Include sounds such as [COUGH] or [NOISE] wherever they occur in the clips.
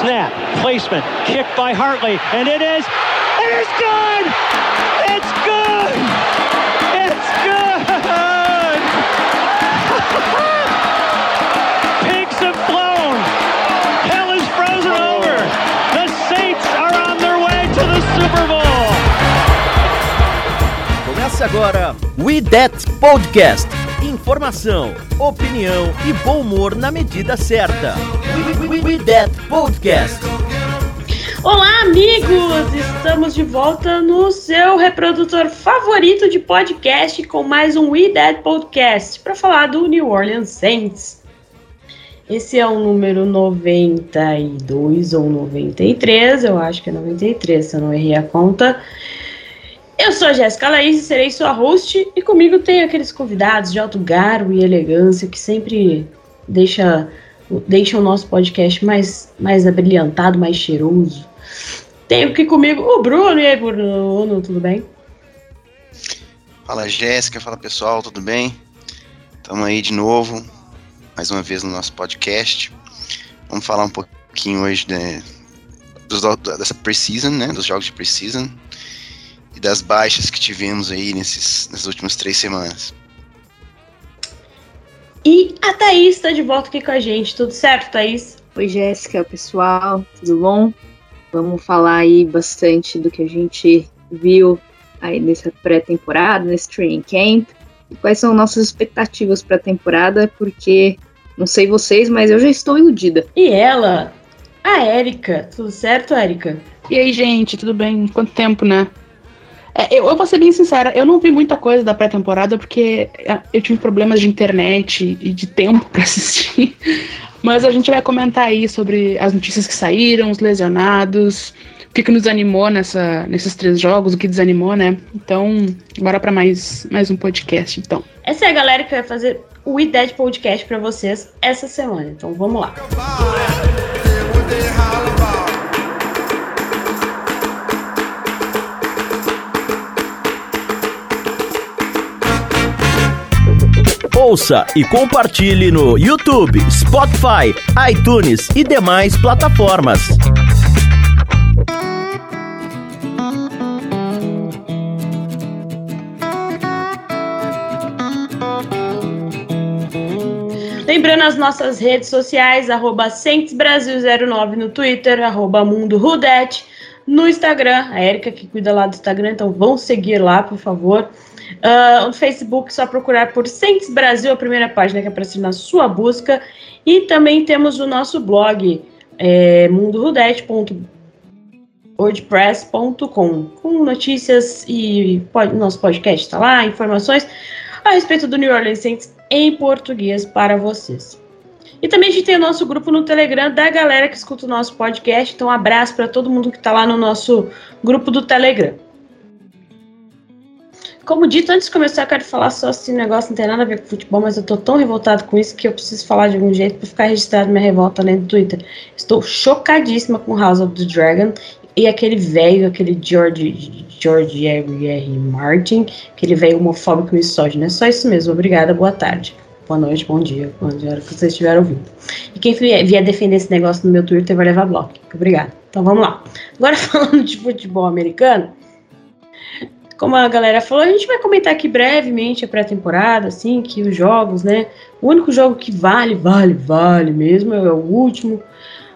Snap, placement, kick by Hartley, and it is, it is good! It's good! It's good! [LAUGHS] Começa agora We That Podcast. Informação, opinião e bom humor na medida certa. We, we, we That Podcast. Olá, amigos! Estamos de volta no seu reprodutor favorito de podcast com mais um We Dead Podcast para falar do New Orleans Saints. Esse é o número 92 ou 93, eu acho que é 93, se eu não errei a conta. Eu sou a Jéssica Laís e serei sua host, e comigo tem aqueles convidados de alto garo e elegância que sempre deixa, deixa o nosso podcast mais, mais abrilhantado, mais cheiroso. Tenho aqui comigo o Bruno. E aí, Bruno, tudo bem? Fala Jéssica, fala pessoal, tudo bem? Estamos aí de novo, mais uma vez no nosso podcast. Vamos falar um pouquinho hoje de, dos, dessa preseason, né? Dos jogos de preseason e das baixas que tivemos aí nesses, nessas últimas três semanas. E a Thaís está de volta aqui com a gente. Tudo certo, Thaís? Oi, Jéssica, pessoal, tudo bom? Vamos falar aí bastante do que a gente viu aí nessa pré-temporada, nesse training camp. E quais são nossas expectativas para a temporada, porque não sei vocês, mas eu já estou iludida. E ela, a Érica. Tudo certo, Érica? E aí, gente, tudo bem? Quanto tempo, né? É, eu, eu vou ser bem sincera, eu não vi muita coisa da pré-temporada porque é, eu tive problemas de internet e de tempo [LAUGHS] para assistir. Mas a gente vai comentar aí sobre as notícias que saíram, os lesionados, o que, que nos animou nessa, nesses três jogos, o que desanimou, né? Então, bora para mais, mais um podcast, então. Essa é a galera que vai fazer o IDED Podcast para vocês essa semana. Então, vamos lá. Ouça e compartilhe no YouTube, Spotify, iTunes e demais plataformas. Lembrando as nossas redes sociais, arroba Brasil09 no Twitter, arroba Mundo Rudete, no Instagram, a Erika que cuida lá do Instagram, então vão seguir lá, por favor. Uh, no Facebook, só procurar por Sentes Brasil, a primeira página que aparece na sua busca. E também temos o nosso blog, é, mundorudete.wordpress.com, com notícias e pode, nosso podcast está lá, informações a respeito do New Orleans Saints em português para vocês. E também a gente tem o nosso grupo no Telegram da galera que escuta o nosso podcast. Então, um abraço para todo mundo que está lá no nosso grupo do Telegram. Como dito, antes de começar, eu quero falar só esse negócio, não tem nada a ver com futebol, mas eu tô tão revoltado com isso que eu preciso falar de algum jeito para ficar registrado minha revolta ali no Twitter. Estou chocadíssima com House of the Dragon e aquele velho, aquele George, George R. R. Martin, aquele velho homofóbico e misógino. É só isso mesmo. Obrigada, boa tarde. Boa noite, bom dia, onde hora que vocês estiverem ouvindo. E quem vier defender esse negócio no meu Twitter vai levar bloco. Obrigada. Então vamos lá. Agora [LAUGHS] falando de futebol americano, como a galera falou, a gente vai comentar aqui brevemente a pré-temporada, assim, que os jogos, né? O único jogo que vale, vale, vale mesmo é o último.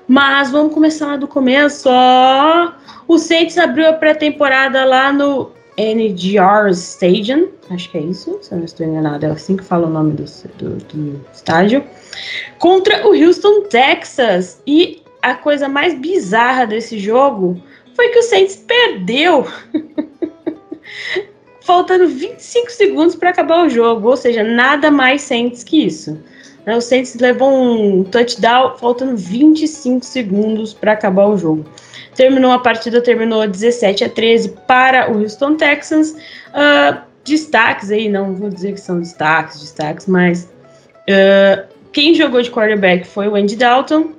Mas vamos começar lá do começo. Ó. O Saints abriu a pré-temporada lá no NGR Stadium, acho que é isso, se eu não estou enganado, é assim que fala o nome do, do, do estádio, contra o Houston, Texas. E a coisa mais bizarra desse jogo foi que o Saints perdeu. [LAUGHS] faltando 25 segundos para acabar o jogo, ou seja, nada mais Saints que isso. Né, o Saints levou um touchdown faltando 25 segundos para acabar o jogo. Terminou a partida, terminou 17 a 13 para o Houston Texans. Uh, destaques aí, não vou dizer que são destaques, destaques, mas uh, quem jogou de quarterback foi o Andy Dalton.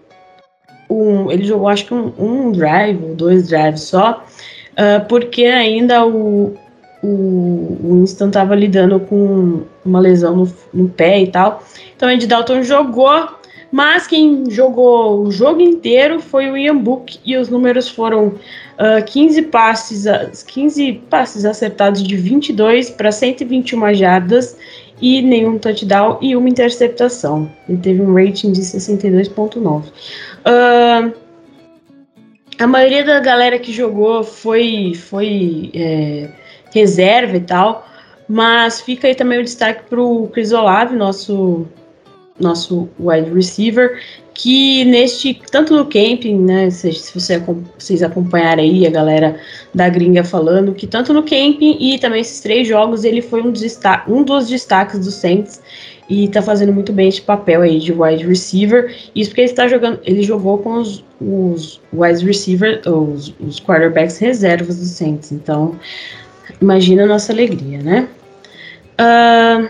um, ele jogou acho que um, um drive, dois drives só, uh, porque ainda o, o, Winston estava lidando com uma lesão no, no, pé e tal. Então Andy Dalton jogou, mas quem jogou o jogo inteiro foi o Ian Book e os números foram uh, 15 passes, 15 passes acertados de 22 para 121 jardas e nenhum touchdown e uma interceptação. Ele teve um rating de 62.9. Uh, a maioria da galera que jogou foi, foi é, reserva e tal, mas fica aí também o destaque para o Chris Olave, nosso, nosso wide receiver, que neste, tanto no camping, né, se, se você, vocês acompanharem aí a galera da gringa falando, que tanto no camping e também esses três jogos ele foi um dos, um dos destaques do Saints e tá fazendo muito bem esse papel aí de wide receiver. Isso porque ele está jogando, ele jogou com os, os wide receiver, os, os quarterbacks reservas do Saints. Então, imagina a nossa alegria, né? Uh,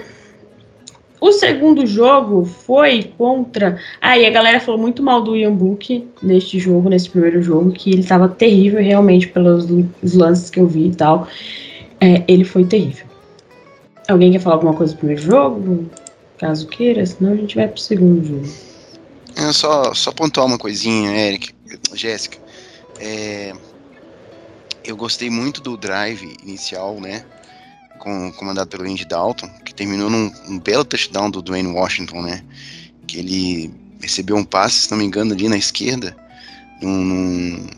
o segundo jogo foi contra. Ah, e a galera falou muito mal do Ian Book neste jogo, nesse primeiro jogo, que ele estava terrível realmente pelos lances que eu vi e tal. É, ele foi terrível. Alguém quer falar alguma coisa do primeiro jogo? caso queira, senão a gente vai pro segundo jogo. É só, só pontuar uma coisinha, Eric, Jéssica. É, eu gostei muito do drive inicial, né? Com, comandado pelo Andy Dalton, que terminou num um belo touchdown do Dwayne Washington, né? Que ele recebeu um passe, se não me engano, ali na esquerda, num, num,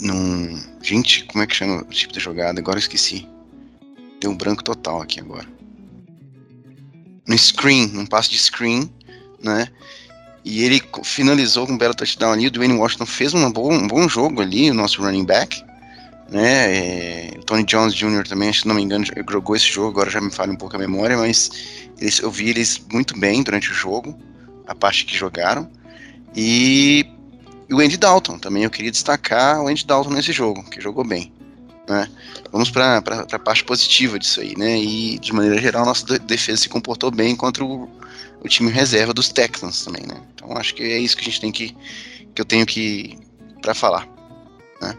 num gente, como é que chama o tipo de jogada? Agora eu esqueci. Deu um branco total aqui agora no screen, num passe de screen, né? E ele finalizou com um belo touchdown ali. O Dwayne Washington fez um bom, um bom jogo ali, o nosso running back. Né? É, o Tony Jones Jr. também, se não me engano, jogou esse jogo, agora já me falha um pouco a memória, mas eles, eu vi eles muito bem durante o jogo, a parte que jogaram. E, e o Andy Dalton também, eu queria destacar o Andy Dalton nesse jogo, que jogou bem. Né? Vamos para a parte positiva disso aí, né? E de maneira geral, nossa defesa se comportou bem contra o, o time reserva dos Texans também, né? Então acho que é isso que a gente tem que que eu tenho que para falar, né?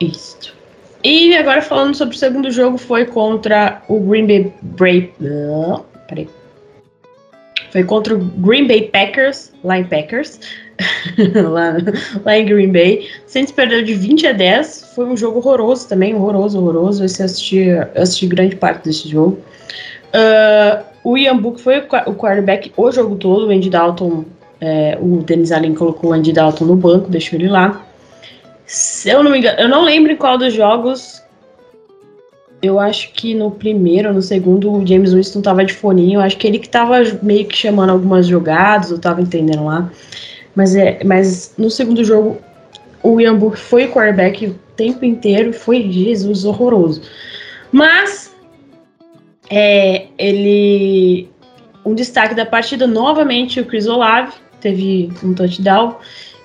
Isso. E agora falando sobre o segundo jogo foi contra o Green Bay Brave. peraí. Foi contra o Green Bay Packers, Linebackers. [LAUGHS] lá, lá em Green Bay. Saints perdeu de 20 a 10. Foi um jogo horroroso também, horroroso, horroroso. Esse assisti, assisti grande parte desse jogo. Uh, o Ian Book foi o quarterback o jogo todo. O Andy Dalton, é, o Dennis Allen colocou o Andy Dalton no banco, deixou ele lá. Se eu não me engano, eu não lembro em qual dos jogos. Eu acho que no primeiro no segundo o James Winston tava de foninho. Eu acho que ele que tava meio que chamando algumas jogadas, eu tava entendendo lá. Mas, é, mas no segundo jogo, o Ian Book foi o quarterback o tempo inteiro, foi Jesus horroroso. Mas é, ele. Um destaque da partida, novamente, o Chris Olave teve um touchdown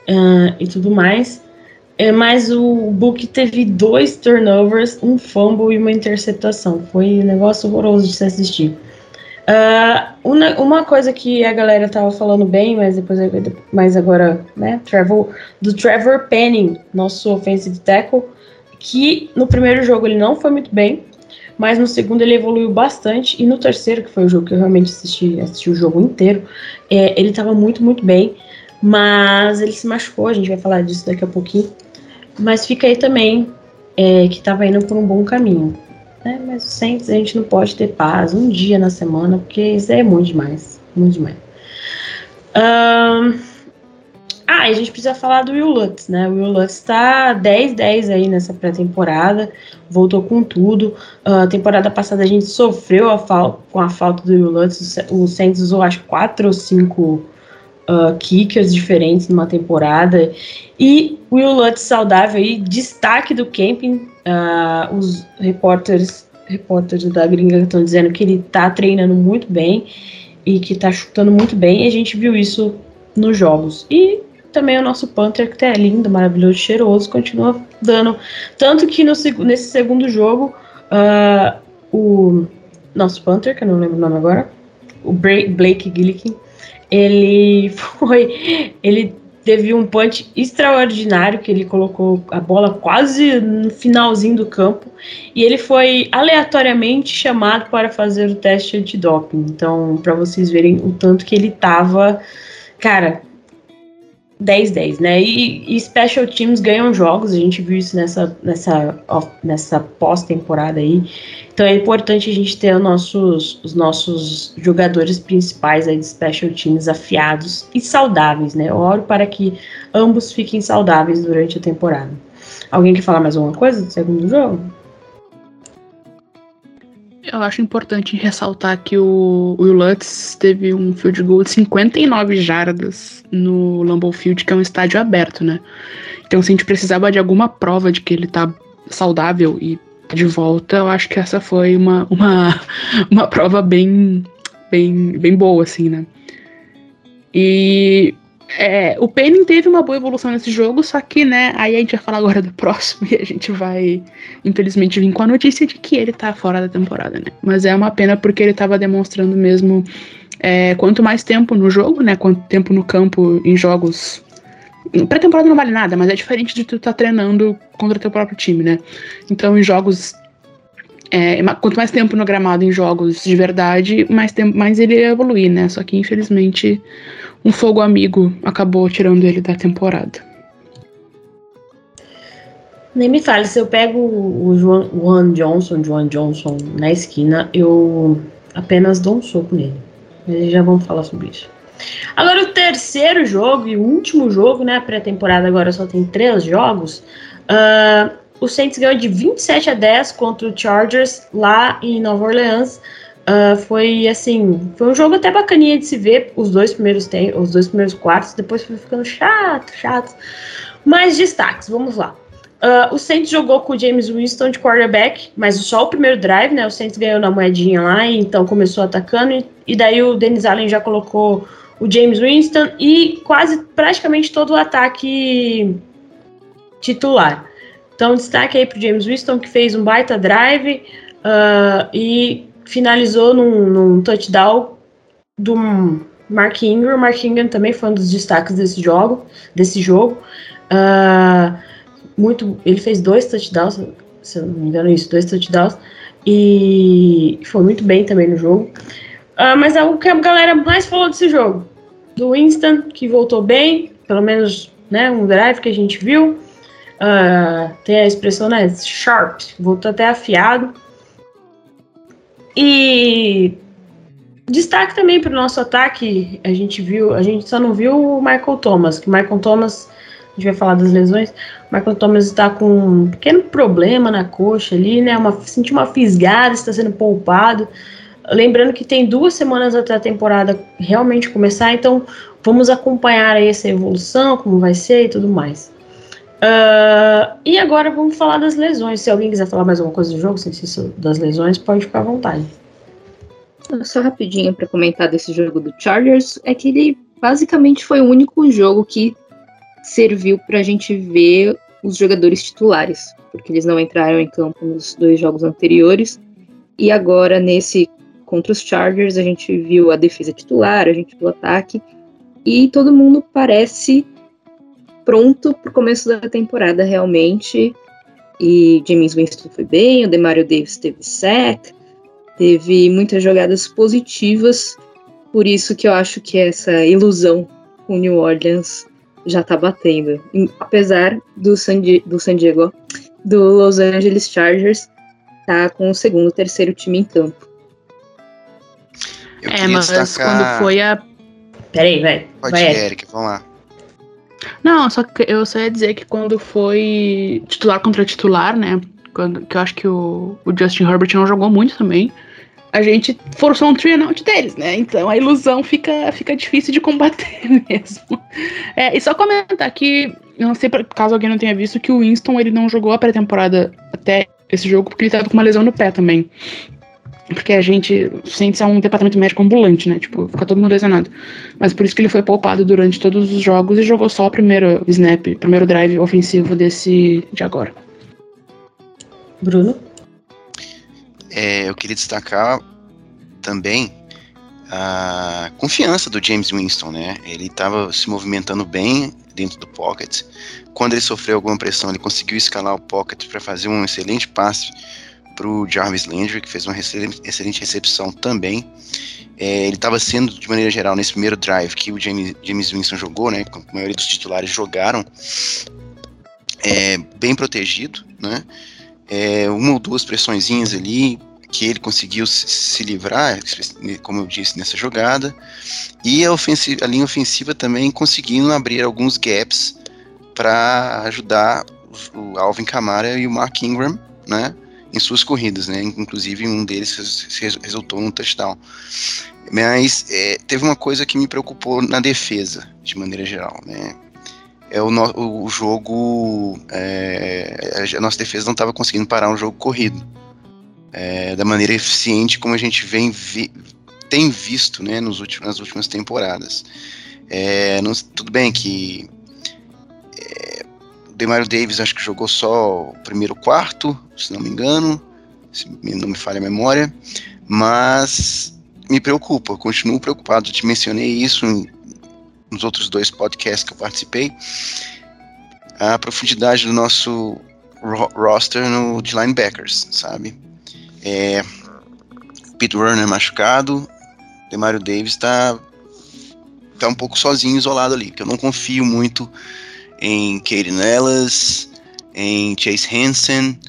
uh, e tudo mais. É, mas o Book teve dois turnovers, um fumble e uma interceptação. Foi um negócio horroroso de se assistir. Uh, uma, uma, coisa que a galera tava falando bem, mas depois mais agora, né, Trevor, do Trevor Penning, nosso offensive tackle, que no primeiro jogo ele não foi muito bem, mas no segundo ele evoluiu bastante, e no terceiro, que foi o jogo que eu realmente assisti, assisti o jogo inteiro, é, ele tava muito, muito bem, mas ele se machucou, a gente vai falar disso daqui a pouquinho, mas fica aí também é, que tava indo por um bom caminho né? Mas o Saints a gente não pode ter paz um dia na semana, porque isso é muito demais. Muito demais. Um, ah, e a gente precisa falar do Will Lutz, né? O Will Lutz tá 10-10 aí nessa pré-temporada, voltou com tudo. A uh, temporada passada a gente sofreu a com a falta do Will Lutz. O Saints usou acho quatro ou cinco uh, kickers diferentes numa temporada. E o Will Lutz saudável aí, destaque do camping. Uh, os repórteres, repórteres da gringa estão dizendo que ele tá treinando muito bem e que tá chutando muito bem. E a gente viu isso nos jogos. E também o nosso Panther, que é lindo, maravilhoso, cheiroso, continua dando. Tanto que no, nesse segundo jogo, uh, o nosso Panther, que eu não lembro o nome agora, o Blake Gillikin, Ele [LAUGHS] foi. Ele teve um punch extraordinário que ele colocou a bola quase no finalzinho do campo e ele foi aleatoriamente chamado para fazer o teste antidoping. Então, para vocês verem o tanto que ele tava, cara, 10-10, né? E, e, special teams ganham jogos, a gente viu isso nessa, nessa, nessa pós-temporada aí. Então é importante a gente ter os nossos, os nossos jogadores principais aí de special teams afiados e saudáveis, né? Eu oro para que ambos fiquem saudáveis durante a temporada. Alguém quer falar mais alguma coisa do segundo jogo? Eu acho importante ressaltar que o Will Lutz teve um field goal de 59 jardas no Lambeau Field, que é um estádio aberto, né? Então, se a gente precisava de alguma prova de que ele tá saudável e de volta, eu acho que essa foi uma, uma, [LAUGHS] uma prova bem, bem, bem boa, assim, né? E é, o Penning teve uma boa evolução nesse jogo, só que, né, aí a gente vai falar agora do [LAUGHS] próximo e a gente vai, infelizmente, vir com a notícia de que ele tá fora da temporada, né? Mas é uma pena porque ele tava demonstrando mesmo é, quanto mais tempo no jogo, né? Quanto tempo no campo em jogos. Pré-temporada não vale nada, mas é diferente de tu tá treinando contra teu próprio time, né? Então, em jogos é, quanto mais tempo no gramado em jogos de verdade, mais, tempo, mais ele ia evoluir, né? Só que infelizmente um fogo amigo acabou tirando ele da temporada. Nem me fale, se eu pego o Juan, Juan Johnson, Juan Johnson na esquina, eu apenas dou um soco nele. Mas já vamos falar sobre isso. Agora o terceiro jogo e o último jogo, né? Pré-temporada agora só tem três jogos. Uh, o Saints ganhou de 27 a 10 contra o Chargers lá em Nova Orleans. Uh, foi assim, foi um jogo até bacaninha de se ver os dois primeiros tem, os dois primeiros quartos, depois foi ficando chato, chato. Mas destaques, vamos lá. Uh, o Saints jogou com o James Winston de quarterback, mas só o primeiro drive, né? O Saints ganhou na moedinha lá, então começou atacando e, e daí o Dennis Allen já colocou o James Winston e quase praticamente todo o ataque titular. Então, destaque aí para James Winston, que fez um baita drive uh, e finalizou num, num touchdown do Mark Ingram. Mark Ingram também foi um dos destaques desse jogo. Desse jogo. Uh, muito, ele fez dois touchdowns, se eu não me engano, isso, dois touchdowns. E foi muito bem também no jogo. Uh, mas é o que a galera mais falou desse jogo. Do Winston, que voltou bem, pelo menos né, um drive que a gente viu. Uh, tem a expressão, né? Sharp, voltou até afiado. E destaque também para o nosso ataque, a gente viu, a gente só não viu o Michael Thomas, que o Michael Thomas, a gente vai falar das lesões, o Michael Thomas está com um pequeno problema na coxa ali, né? Uma, sentiu uma fisgada, está sendo poupado. Lembrando que tem duas semanas até a temporada realmente começar, então vamos acompanhar aí essa evolução, como vai ser e tudo mais. Uh, e agora vamos falar das lesões. Se alguém quiser falar mais alguma coisa do jogo, sem ser das lesões, pode ficar à vontade. Só rapidinho para comentar desse jogo do Chargers, é que ele basicamente foi o único jogo que serviu para a gente ver os jogadores titulares, porque eles não entraram em campo nos dois jogos anteriores. E agora, nesse contra os Chargers, a gente viu a defesa titular, a gente viu o ataque, e todo mundo parece pronto para o começo da temporada realmente. E James Winston foi bem, o Demario Davis teve sec, teve muitas jogadas positivas. Por isso que eu acho que essa ilusão com New Orleans já está batendo. Apesar do San, do San Diego, do Los Angeles Chargers, tá com o segundo, terceiro time em campo. é, mas destacar... quando foi a. Peraí, vai. Pode vai, ir, Eric, vamos lá. Não, só que eu só ia dizer que quando foi titular contra titular, né? Quando, que eu acho que o, o Justin Herbert não jogou muito também. A gente forçou um three out deles, né? Então a ilusão fica, fica difícil de combater [LAUGHS] mesmo. É, e só comentar que, eu não sei caso alguém não tenha visto, que o Winston ele não jogou a pré-temporada até esse jogo porque ele tava com uma lesão no pé também. Porque a gente sente ser um departamento médico ambulante, né? Tipo, fica todo mundo lesionado. Mas por isso que ele foi poupado durante todos os jogos e jogou só o primeiro snap, o primeiro drive ofensivo desse de agora. Bruno? É, eu queria destacar também a confiança do James Winston, né? Ele estava se movimentando bem dentro do pocket. Quando ele sofreu alguma pressão, ele conseguiu escalar o pocket para fazer um excelente passe para o Jarvis Landry, que fez uma excelente, recepção também. É, ele estava sendo, de maneira geral, nesse primeiro drive que o James, James Winston jogou, né? A maioria dos titulares jogaram, é, bem protegido, né? É, uma ou duas pressõezinhas ali, que ele conseguiu se livrar, como eu disse, nessa jogada, e a, ofensiva, a linha ofensiva também conseguindo abrir alguns gaps para ajudar o Alvin Kamara e o Mark Ingram, né, em suas corridas, né, inclusive um deles resultou num touchdown. Mas é, teve uma coisa que me preocupou na defesa, de maneira geral, né, é o, no, o jogo, é, a nossa defesa não estava conseguindo parar um jogo corrido, é, da maneira eficiente como a gente vem vi, tem visto né, nos últimos, nas últimas temporadas. É, não, tudo bem que é, Demario Davis acho que jogou só o primeiro quarto, se não me engano, se não me falha a memória, mas me preocupa, continuo preocupado. Eu te mencionei isso em, nos outros dois podcasts que eu participei. A profundidade do nosso ro roster no, de linebackers, sabe? É, Pete Werner machucado, Demario Davis está tá um pouco sozinho, isolado ali, que eu não confio muito em Kaden Nellis, em Chase Hansen.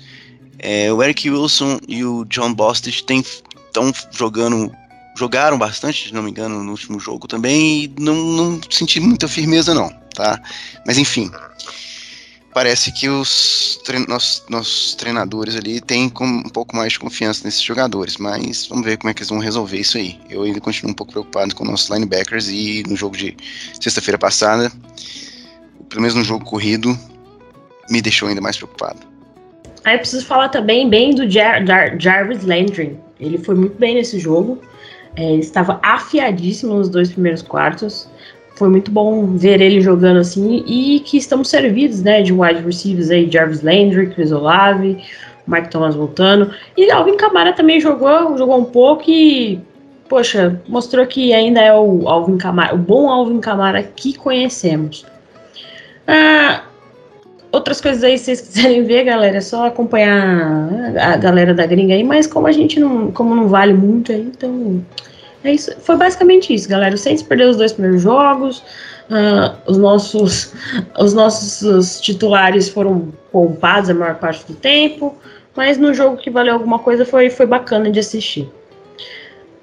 É, o Eric Wilson e o John Bostich estão jogando, jogaram bastante, se não me engano, no último jogo também, e não, não senti muita firmeza não, tá? Mas enfim, parece que os nossos, nossos, treinadores ali têm um pouco mais de confiança nesses jogadores, mas vamos ver como é que eles vão resolver isso aí. Eu ainda continuo um pouco preocupado com nossos linebackers e no jogo de sexta-feira passada, pelo menos no jogo corrido, me deixou ainda mais preocupado. Aí eu preciso falar também bem do Jar Jar Jarvis Landry. Ele foi muito bem nesse jogo. É, ele estava afiadíssimo nos dois primeiros quartos foi muito bom ver ele jogando assim e que estamos servidos, né, de wide receivers aí, Jarvis Landry, Chris Olave, Mike Thomas voltando, e Alvin Kamara também jogou, jogou um pouco e, poxa, mostrou que ainda é o Alvin Kamara, o bom Alvin Kamara que conhecemos. Ah, outras coisas aí, se vocês quiserem ver, galera, é só acompanhar a galera da gringa aí, mas como a gente não, como não vale muito aí, então é isso, foi basicamente isso, galera. O Saints perdeu os dois primeiros jogos. Uh, os nossos [LAUGHS] os nossos titulares foram poupados a maior parte do tempo, mas no jogo que valeu alguma coisa foi, foi bacana de assistir.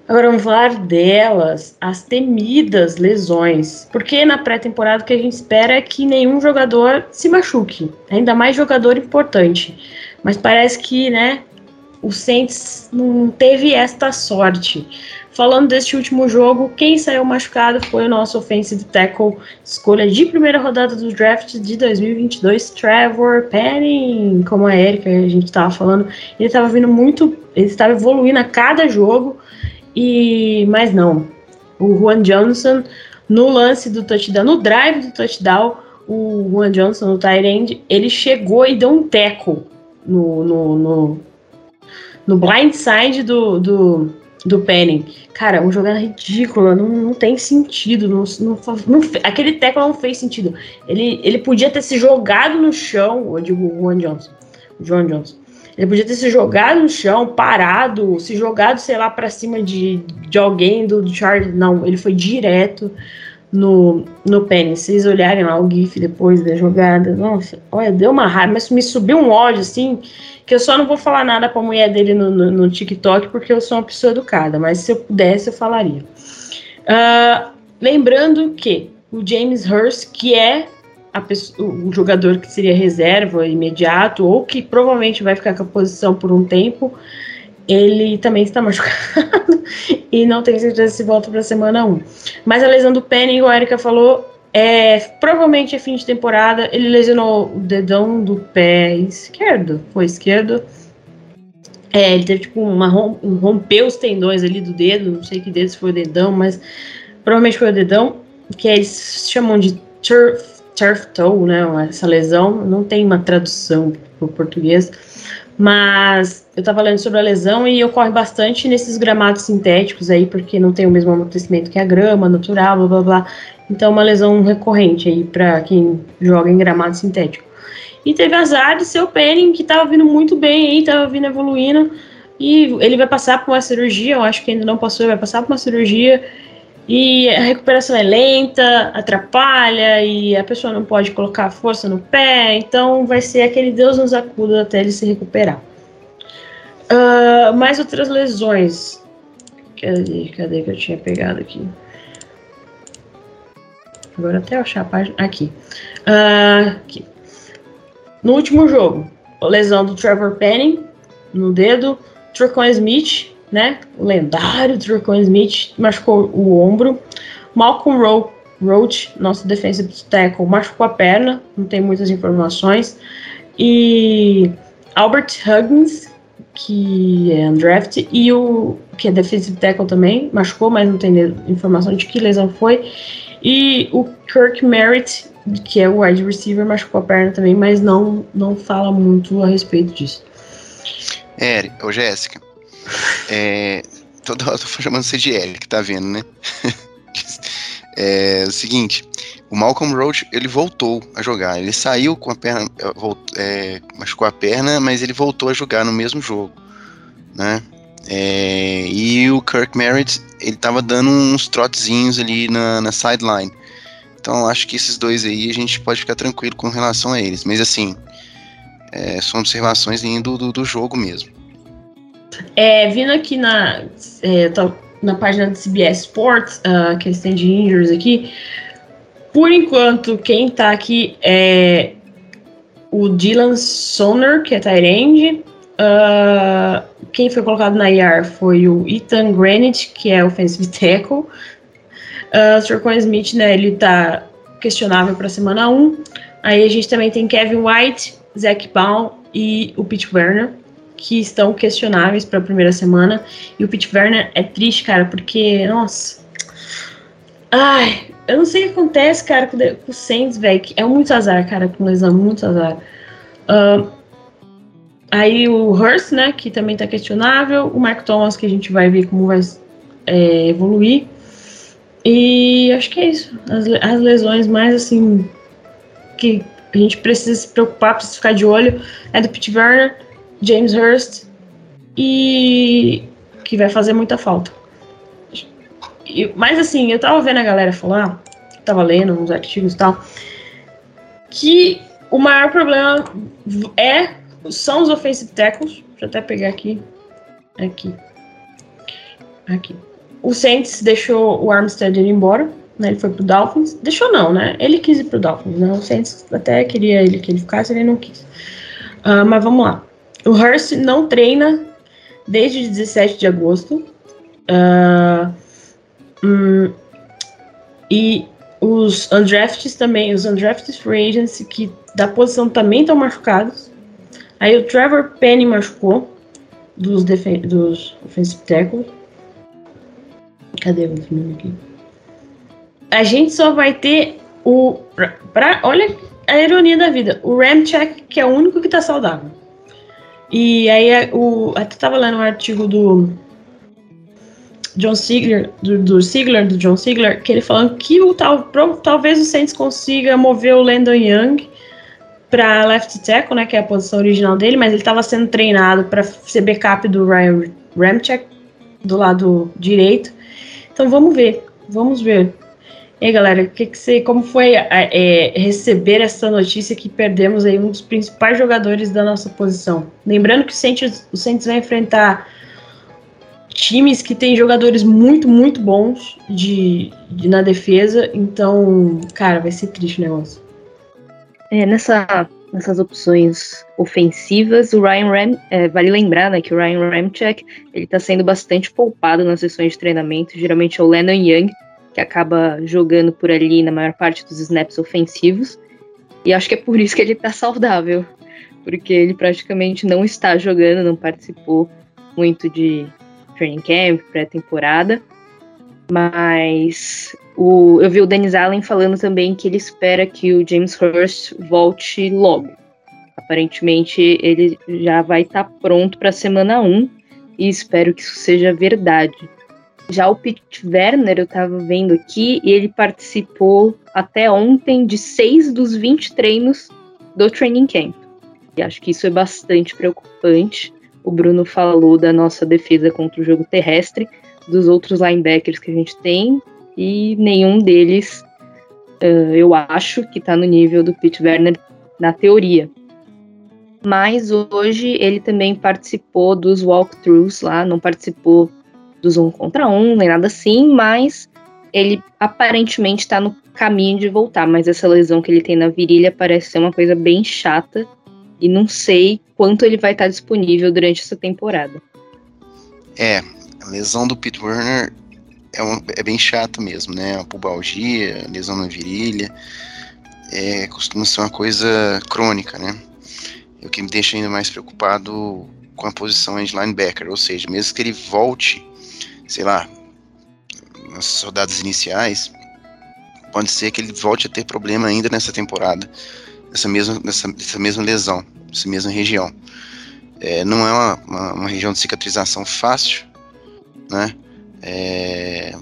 Agora vamos falar delas, as temidas lesões. Porque na pré-temporada o que a gente espera é que nenhum jogador se machuque, ainda mais jogador importante. Mas parece que, né, o Saints não teve esta sorte. Falando deste último jogo, quem saiu machucado foi o nosso offensive tackle, escolha de primeira rodada do draft de 2022, Trevor Penning. Como a Erika, a gente estava falando, ele estava vindo muito, ele estava evoluindo a cada jogo, e mas não. O Juan Johnson, no lance do touchdown, no drive do touchdown, o Juan Johnson, o end, ele chegou e deu um tackle no, no, no, no blind side do, do do Penning. Cara, uma jogada ridícula, não, não tem sentido. Não, não, não, aquele tackle não fez sentido. Ele, ele podia ter se jogado no chão, eu digo o Juan Johnson. O John Johnson. Ele podia ter se jogado no chão, parado, se jogado, sei lá, para cima de, de alguém do, Charles. Não, ele foi direto no, no. Se vocês olharem lá o GIF depois da jogada, nossa, olha, deu uma raiva, mas me subiu um ódio assim, que eu só não vou falar nada pra mulher dele no, no, no TikTok, porque eu sou uma pessoa educada, mas se eu pudesse, eu falaria. Uh, lembrando que o James Hurst, que é pessoa, o jogador que seria reserva imediato, ou que provavelmente vai ficar com a posição por um tempo, ele também está [LAUGHS] machucado e não tem certeza se volta para a semana 1. Mas a lesão do Penning, o Erika falou, é, provavelmente é fim de temporada. Ele lesionou o dedão do pé esquerdo, foi esquerdo. É, ele teve tipo uma rompeu os tendões ali do dedo, não sei que dedo se foi o dedão, mas provavelmente foi o dedão, que eles chamam de turf, turf toe, né? Essa lesão não tem uma tradução para o português Mas eu tava lendo sobre a lesão e ocorre bastante nesses gramados sintéticos aí, porque não tem o mesmo amortecimento que a grama natural, blá blá blá. Então, uma lesão recorrente aí para quem joga em gramado sintético. E teve azar de ser o Penning, que tava vindo muito bem aí, tava vindo evoluindo. E ele vai passar por uma cirurgia, eu acho que ainda não passou, vai passar por uma cirurgia. E a recuperação é lenta, atrapalha, e a pessoa não pode colocar força no pé, então vai ser aquele Deus nos acuda até ele se recuperar. Uh, mais outras lesões. Cadê, cadê que eu tinha pegado aqui? Agora até achar a página. Aqui. Uh, aqui. No último jogo, lesão do Trevor Penning no dedo, Trocon Smith, né? O lendário Trocon Smith machucou o ombro. Malcolm Ro Roach, nosso defensive tackle, machucou a perna, não tem muitas informações. E Albert Huggins, que é undrafted, e o que é defensive tackle também, machucou, mas não tem informação de que lesão foi. E o Kirk Merritt, que é o wide receiver, machucou a perna também, mas não, não fala muito a respeito disso. É, ô Jéssica, é, toda hora eu tô chamando você de Eric, tá vendo, né? [LAUGHS] é o seguinte, o Malcolm Roach, ele voltou a jogar, ele saiu com a perna, é, machucou a perna, mas ele voltou a jogar no mesmo jogo, né? É, e o Kirk Merritt, ele tava dando uns trotezinhos ali na, na sideline. Então acho que esses dois aí a gente pode ficar tranquilo com relação a eles. Mas assim, é, são observações do, do, do jogo mesmo. É, vindo aqui na, é, na página do CBS Sports, uh, que eles têm de injuries aqui, por enquanto quem tá aqui é o Dylan Sonner, que é Tyrande. Uh, quem foi colocado na IR foi o Ethan Granite, que é offensive tackle. Uh, o Trocon Smith, né, ele tá questionável para semana 1. Aí a gente também tem Kevin White, Zach Baum e o Pete Werner, que estão questionáveis para a primeira semana. E o Pete Werner é triste, cara, porque, nossa. Ai, eu não sei o que acontece, cara, com, o Saints, velho. É muito azar, cara, com lesão, muito azar. Uh, aí o Hurst, né, que também tá questionável. O Mark Thomas, que a gente vai ver como vai é, evoluir. E acho que é isso. As, as lesões mais assim que a gente precisa se preocupar, precisa ficar de olho é do Pete Werner, James Hurst e que vai fazer muita falta. E, mas assim, eu tava vendo a galera falar, tava lendo uns artigos e tal, que o maior problema é são os offensive tackles. Deixa eu até pegar aqui. Aqui. Aqui. O Saints deixou o Armstead ir embora, né? Ele foi pro Dolphins. Deixou não, né? Ele quis ir pro Dolphins, né? O Saints até queria ele que ele ficasse, ele não quis. Uh, mas vamos lá. O Hurst não treina desde 17 de agosto. Uh, hum, e os undrafted também, os undrafted free agents que da posição também estão machucados. Aí o Trevor Penny machucou dos, dos offensive tackles. Cadê o nome aqui? A gente só vai ter o. Pra, olha a ironia da vida. O Ramcheck, que é o único que tá saudável. E aí o. Até tava lendo um artigo do. John Sigler, do, do Sigler, do John Sigler, que ele falando que o tal, talvez o Saints consiga mover o Landon Young para left tackle, né, que é a posição original dele, mas ele estava sendo treinado para ser backup do Ryan Ramchek do lado direito. Então vamos ver, vamos ver. E aí, galera, que que você, como foi é, receber essa notícia que perdemos aí um dos principais jogadores da nossa posição? Lembrando que o Saints, o Saints vai enfrentar times que têm jogadores muito, muito bons de, de, na defesa, então, cara, vai ser triste o negócio. É, nessa, nessas opções ofensivas, o Ryan Ram, é, vale lembrar né, que o Ryan Ramchek ele está sendo bastante poupado nas sessões de treinamento. Geralmente é o Lennon Young que acaba jogando por ali na maior parte dos snaps ofensivos. E acho que é por isso que ele está saudável, porque ele praticamente não está jogando, não participou muito de training camp, pré-temporada. Mas o, eu vi o Dennis Allen falando também que ele espera que o James Hurst volte logo. Aparentemente ele já vai estar tá pronto para a semana 1 e espero que isso seja verdade. Já o Pete Werner, eu estava vendo aqui, e ele participou até ontem de seis dos 20 treinos do training camp. E acho que isso é bastante preocupante. O Bruno falou da nossa defesa contra o jogo terrestre, dos outros linebackers que a gente tem, e nenhum deles uh, eu acho que está no nível do Pete Werner na teoria. Mas hoje ele também participou dos walkthroughs lá, não participou dos um contra um, nem nada assim, mas ele aparentemente está no caminho de voltar. Mas essa lesão que ele tem na virilha parece ser uma coisa bem chata e não sei quanto ele vai estar disponível durante essa temporada. É, a lesão do Pete Werner é, um, é bem chata mesmo, né? A pubalgia, lesão na virilha, é, costuma ser uma coisa crônica, né? O que me deixa ainda mais preocupado com a posição de linebacker, ou seja, mesmo que ele volte, sei lá, nas rodadas iniciais, pode ser que ele volte a ter problema ainda nessa temporada, nessa mesma, nessa, nessa mesma lesão, nessa mesma região. É, não é uma, uma, uma, região de cicatrização fácil, né? É,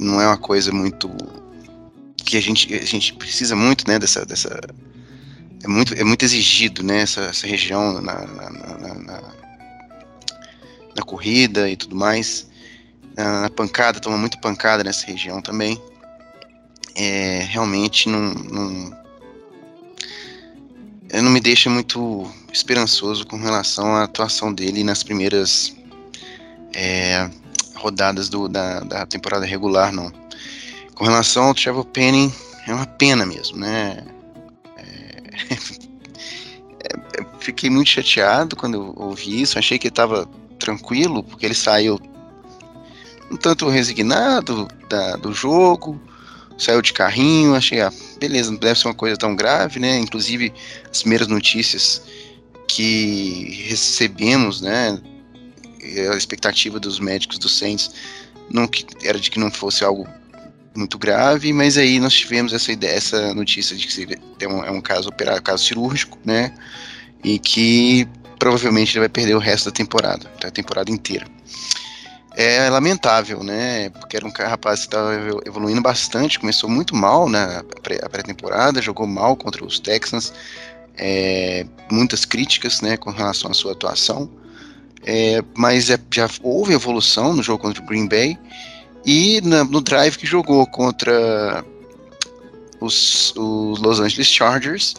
não é uma coisa muito que a gente, a gente precisa muito, né, dessa, dessa é muito, é muito exigido, né, essa, essa região na, na, na, na, na corrida e tudo mais, na, na, pancada, toma muito pancada nessa região também, é, realmente não, não, não me deixa muito esperançoso com relação à atuação dele nas primeiras é, rodadas do, da, da temporada regular, não. Com relação ao Trevor Penning, é uma pena mesmo, né? É, [LAUGHS] fiquei muito chateado quando eu ouvi isso. Achei que ele estava tranquilo, porque ele saiu um tanto resignado da, do jogo, saiu de carrinho. Achei, ah, beleza, não deve ser uma coisa tão grave, né? Inclusive, as primeiras notícias que recebemos, né? A expectativa dos médicos do Saints não, era de que não fosse algo muito grave, mas aí nós tivemos essa ideia, essa notícia de que é um, é um caso operado, caso cirúrgico, né? E que provavelmente ele vai perder o resto da temporada, da temporada inteira. É lamentável, né? Porque era um rapaz que estava evoluindo bastante, começou muito mal na pré-temporada, jogou mal contra os Texans, é, muitas críticas, né, com relação à sua atuação. É, mas é, já houve evolução no jogo contra o Green Bay e na, no drive que jogou contra os, os, Los Angeles Chargers,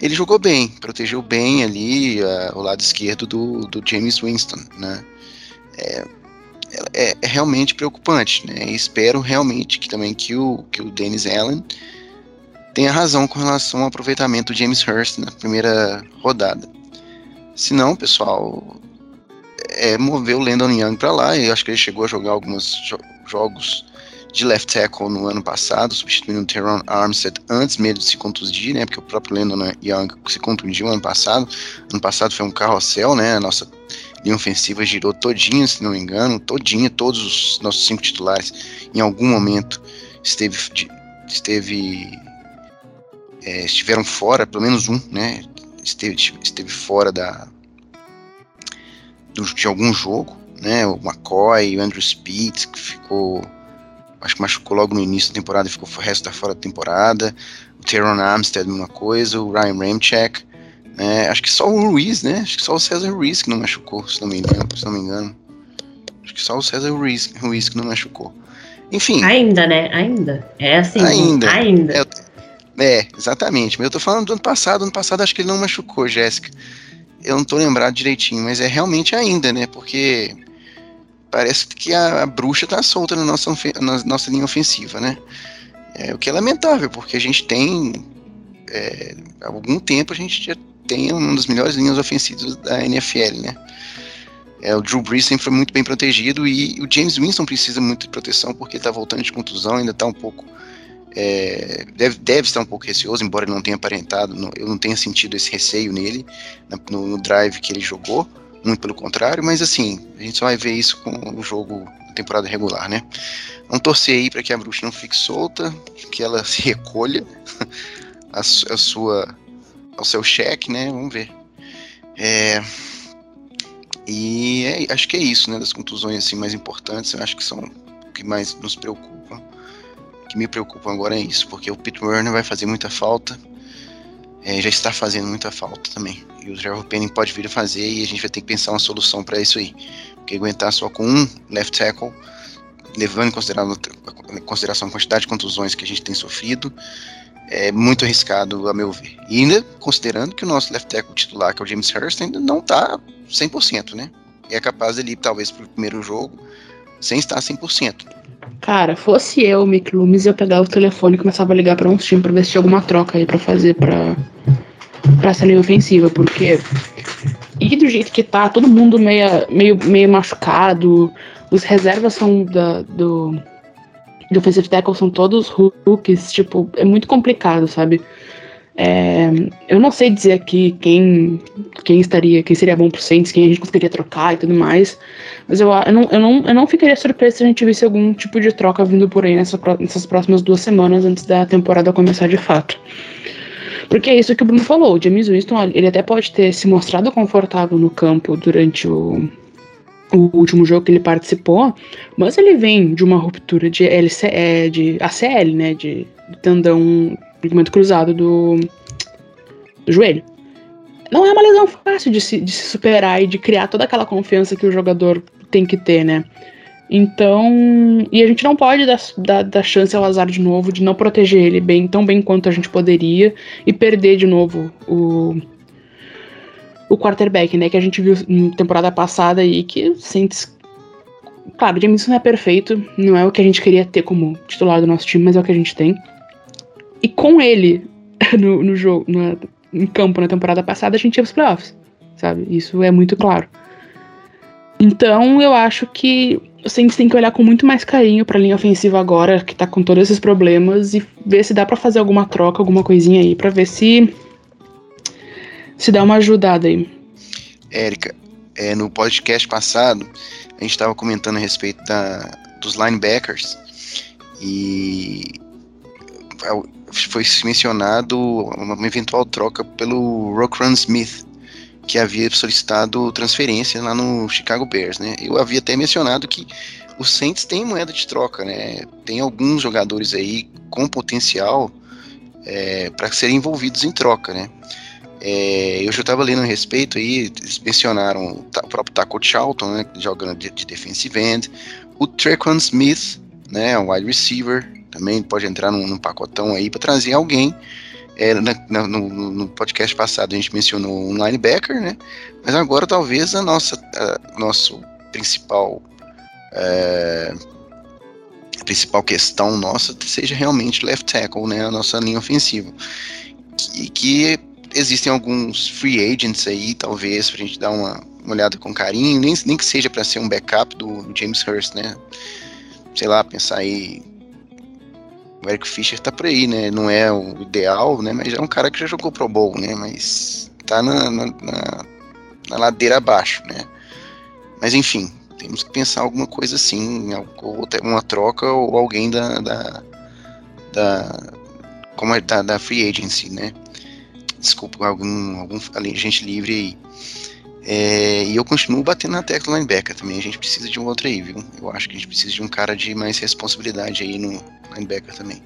ele jogou bem, protegeu bem ali o lado esquerdo do, do James Winston, né? É, é, é, realmente preocupante, né? E espero realmente que também que o, que o Dennis Allen tenha razão com relação ao aproveitamento do James Hurst na primeira rodada. Se não, pessoal, é, mover o Landon Young para lá. E acho que ele chegou a jogar alguns jo jogos de left tackle no ano passado, substituindo o Teron Armstead antes mesmo de se contundir, né? Porque o próprio Landon Young se contundiu ano passado. Ano passado foi um carrossel, né? A nossa linha ofensiva girou todinha, se não me engano, todinha, todos os nossos cinco titulares em algum momento esteve, esteve é, estiveram fora, pelo menos um, né? Esteve, esteve fora da, de algum jogo, né? O McCoy, o Andrew Speed, que ficou. Acho que machucou logo no início da temporada e ficou o resto da fora da temporada. O Teron Armstead, mesma coisa. O Ryan Ramchek. Né? Acho que só o Ruiz, né? Acho que só o César Ruiz que não machucou, se não me engano. Se não me engano. Acho que só o César Ruiz, Ruiz que não machucou. Enfim. Ainda, né? Ainda. É assim. Ainda. Ainda. É, é, exatamente. Mas eu tô falando do ano passado. Ano passado acho que ele não machucou, Jéssica eu não tô lembrado direitinho, mas é realmente ainda, né? Porque parece que a, a bruxa tá solta na nossa, na nossa linha ofensiva, né? É, o que é lamentável, porque a gente tem. É, há algum tempo a gente já tem uma das melhores linhas ofensivas da NFL, né? É, o Drew Brees sempre foi muito bem protegido e o James Winston precisa muito de proteção porque ele tá voltando de contusão, ainda tá um pouco é, deve, deve estar um pouco receoso, embora ele não tenha aparentado, não, eu não tenha sentido esse receio nele, no, no, drive que ele jogou, muito pelo contrário, mas assim, a gente só vai ver isso com o jogo da temporada regular, né? Vamos torcer aí para que a bruxa não fique solta, que ela [LAUGHS] se recolha [LAUGHS] a, a sua ao seu cheque, né? Vamos ver. É, e é, acho que é isso, né? Das contusões assim mais importantes, eu acho que são o que mais nos preocupa. O que me preocupa agora é isso, porque o Pete Werner vai fazer muita falta. É, já está fazendo muita falta também. E o Trevor Penning pode vir a fazer e a gente vai ter que pensar uma solução para isso aí. Porque aguentar só com um left tackle, levando em consideração, a quantidade de contusões que a gente tem sofrido, é muito arriscado, a meu ver. E ainda considerando que o nosso left tackle titular, que é o James Hurst, ainda não está 100%, né? E é capaz dele ir, talvez, para o primeiro jogo sem estar 100%. Cara, fosse eu, Mick Loomis, eu pegava o telefone e começava a ligar para uns times para ver se tinha alguma troca aí para fazer para para essa linha ofensiva, porque e do jeito que tá, todo mundo meio, meio, meio machucado, os reservas são da, do do offensive tackle são todos rookies, tipo, é muito complicado, sabe? É, eu não sei dizer aqui quem, quem estaria, quem seria bom pro Saints, quem a gente conseguiria trocar e tudo mais. Mas eu, eu, não, eu, não, eu não ficaria surpreso se a gente visse algum tipo de troca vindo por aí nessa, nessas próximas duas semanas antes da temporada começar de fato. Porque é isso que o Bruno falou. O James Winston, ele até pode ter se mostrado confortável no campo durante o, o último jogo que ele participou, mas ele vem de uma ruptura de, LC, é, de ACL, né, de, tendão, ligamento cruzado do, do, joelho. Não é uma lesão fácil de se, de se superar e de criar toda aquela confiança que o jogador tem que ter, né. Então, e a gente não pode dar, dar, dar, chance ao azar de novo, de não proteger ele bem, tão bem quanto a gente poderia, e perder de novo o, o quarterback, né? Que a gente viu na temporada passada e que sente. Claro, Jameson não é perfeito, não é o que a gente queria ter como titular do nosso time, mas é o que a gente tem. E com ele [LAUGHS] no, no jogo, no, em campo na temporada passada, a gente ia pros playoffs, sabe? Isso é muito claro. Então eu acho que o Saints tem que olhar com muito mais carinho para a linha ofensiva agora, que tá com todos esses problemas, e ver se dá para fazer alguma troca, alguma coisinha aí, para ver se se dá uma ajudada aí. Érica, é, no podcast passado, a gente estava comentando a respeito da, dos linebackers e foi mencionado uma eventual troca pelo Rockran Smith, que havia solicitado transferência lá no Chicago Bears, né? Eu havia até mencionado que o Saints tem moeda de troca, né? Tem alguns jogadores aí com potencial é, para serem envolvidos em troca, né? É, eu já estava lendo a respeito aí, eles mencionaram o próprio Taco Charlton, né, jogando de, de defensive end, o Trequan Smith, né, wide receiver, também pode entrar num, num pacotão aí para trazer alguém. É, na, na, no, no, podcast passado a gente mencionou um linebacker, né, mas agora talvez a nossa, a, nosso principal é, a principal questão nossa seja realmente left tackle, né, a nossa linha ofensiva, e que existem alguns free agents aí, talvez, pra gente dar uma, uma olhada com carinho, nem, nem que seja para ser um backup do James Hurst, né? Sei lá, pensar aí. O Eric Fischer tá por aí, né? Não é o ideal, né? Mas é um cara que já jogou Pro Bowl, né? Mas tá na, na, na, na ladeira abaixo, né? Mas enfim, temos que pensar alguma coisa assim, uma troca ou alguém da, da, da como é da, da free agency, né? Desculpa, algum, algum gente livre aí. É, e eu continuo batendo na tecla linebacker também. A gente precisa de um outro aí, viu? Eu acho que a gente precisa de um cara de mais responsabilidade aí no linebacker também.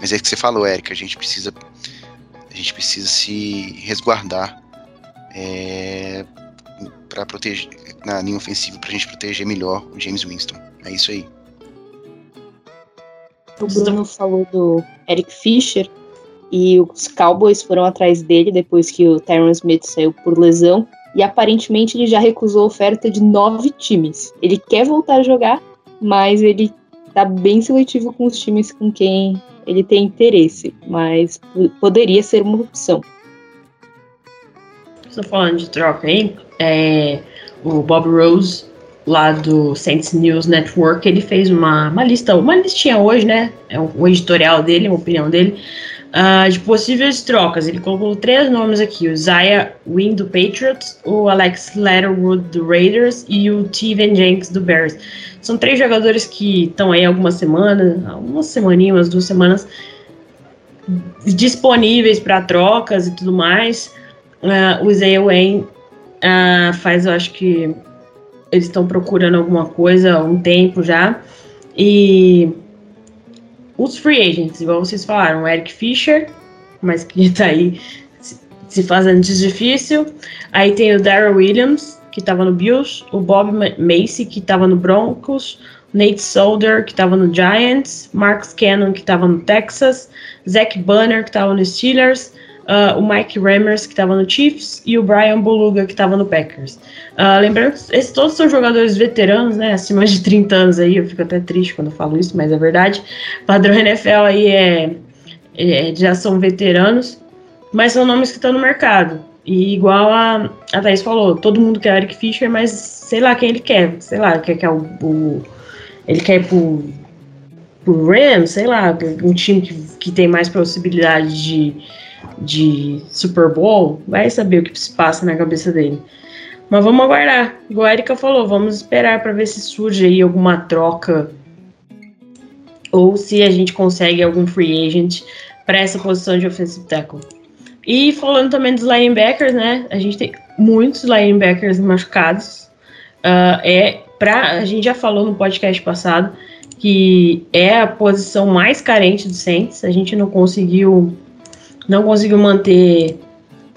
Mas é que você falou, Érica, a gente precisa. A gente precisa se resguardar é, para proteger na linha ofensiva para a gente proteger melhor o James Winston. É isso aí. O Bruno falou do Eric Fischer. E os Cowboys foram atrás dele depois que o Tyron Smith saiu por lesão. E aparentemente ele já recusou a oferta de nove times. Ele quer voltar a jogar, mas ele tá bem seletivo com os times com quem ele tem interesse. Mas poderia ser uma opção. Estou falando de troca aí. É, o Bob Rose, lá do Saints News Network, ele fez uma, uma lista, uma listinha hoje, né? É o editorial dele, a opinião dele uh, de possíveis trocas. Ele colocou três nomes aqui: o Zaya Wynn do Patriots, o Alex Letterwood do Raiders e o Steven Jenks do Bears. São três jogadores que estão aí algumas semanas, algumas semaninhas, umas duas semanas, disponíveis para trocas e tudo mais. Uh, o Isaiah Wayne uh, faz, eu acho que eles estão procurando alguma coisa há um tempo já. E os free agents, igual vocês falaram, o Eric Fischer, mas que [LAUGHS] tá aí se fazendo difícil. Aí tem o Daryl Williams, que estava no Bills, o Bob Macy, que estava no Broncos, Nate Solder, que estava no Giants, Marcus Cannon, que estava no Texas, Zach Banner, que estava no Steelers, uh, o Mike Rammers, que estava no Chiefs, e o Brian Boluga, que estava no Packers. Uh, lembrando que esses todos são jogadores veteranos, né, acima de 30 anos aí, eu fico até triste quando falo isso, mas é verdade. Padrão [LAUGHS] NFL aí é, é já são veteranos, mas são nomes que estão no mercado. E igual a, a Thaís falou, todo mundo quer Eric Fischer, mas sei lá quem ele quer. Sei lá, quer que é o, o, ele quer pro, pro Rams, sei lá, um time que, que tem mais possibilidade de, de Super Bowl. Vai saber o que se passa na cabeça dele. Mas vamos aguardar. Igual a Erika falou, vamos esperar para ver se surge aí alguma troca ou se a gente consegue algum free agent para essa posição de offensive tackle. E falando também dos linebackers, né? A gente tem muitos linebackers machucados. Uh, é pra, a gente já falou no podcast passado que é a posição mais carente do Saints. A gente não conseguiu não conseguiu manter,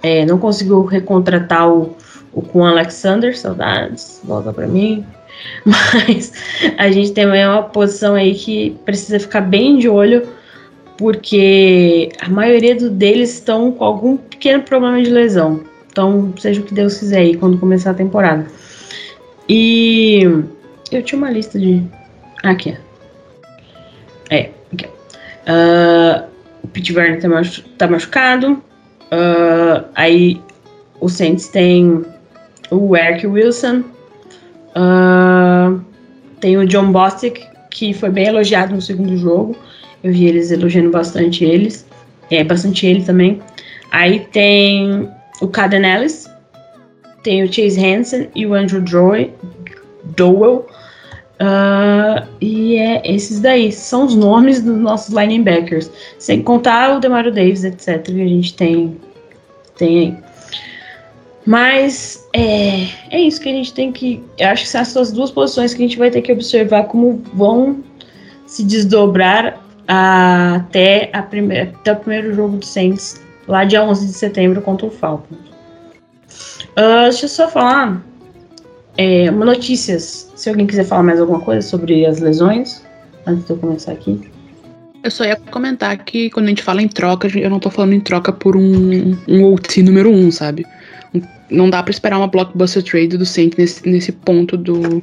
é, não conseguiu recontratar o, o com Alexander, saudades, volta para mim. [LAUGHS] Mas a gente tem uma posição aí que precisa ficar bem de olho porque a maioria deles estão com algum pequeno problema de lesão. Então, seja o que Deus quiser aí quando começar a temporada. E eu tinha uma lista de. Aqui, É, aqui. Uh, o Pete Werner tá, machu... tá machucado. Uh, aí o Saints tem o Eric Wilson. Uh, tem o John Bostic, que foi bem elogiado no segundo jogo. Eu vi eles elogiando bastante eles. É, bastante ele também. Aí tem o Caden Ellis, tem o Chase Hansen e o Andrew Joy, Dowell. Uh, e é esses daí são os nomes dos nossos linebackers. Sem contar o Demario Davis, etc. Que a gente tem, tem aí. Mas é, é isso que a gente tem que. Eu acho que são essas duas posições que a gente vai ter que observar como vão se desdobrar até, a primeira, até o primeiro jogo do Saints, lá dia 11 de setembro contra o Falcons. Uh, deixa eu só falar é, notícias. Se alguém quiser falar mais alguma coisa sobre as lesões, antes de eu começar aqui. Eu só ia comentar que quando a gente fala em troca, eu não tô falando em troca por um, um OT número um, sabe? Não dá para esperar uma blockbuster trade do Saints nesse, nesse ponto do,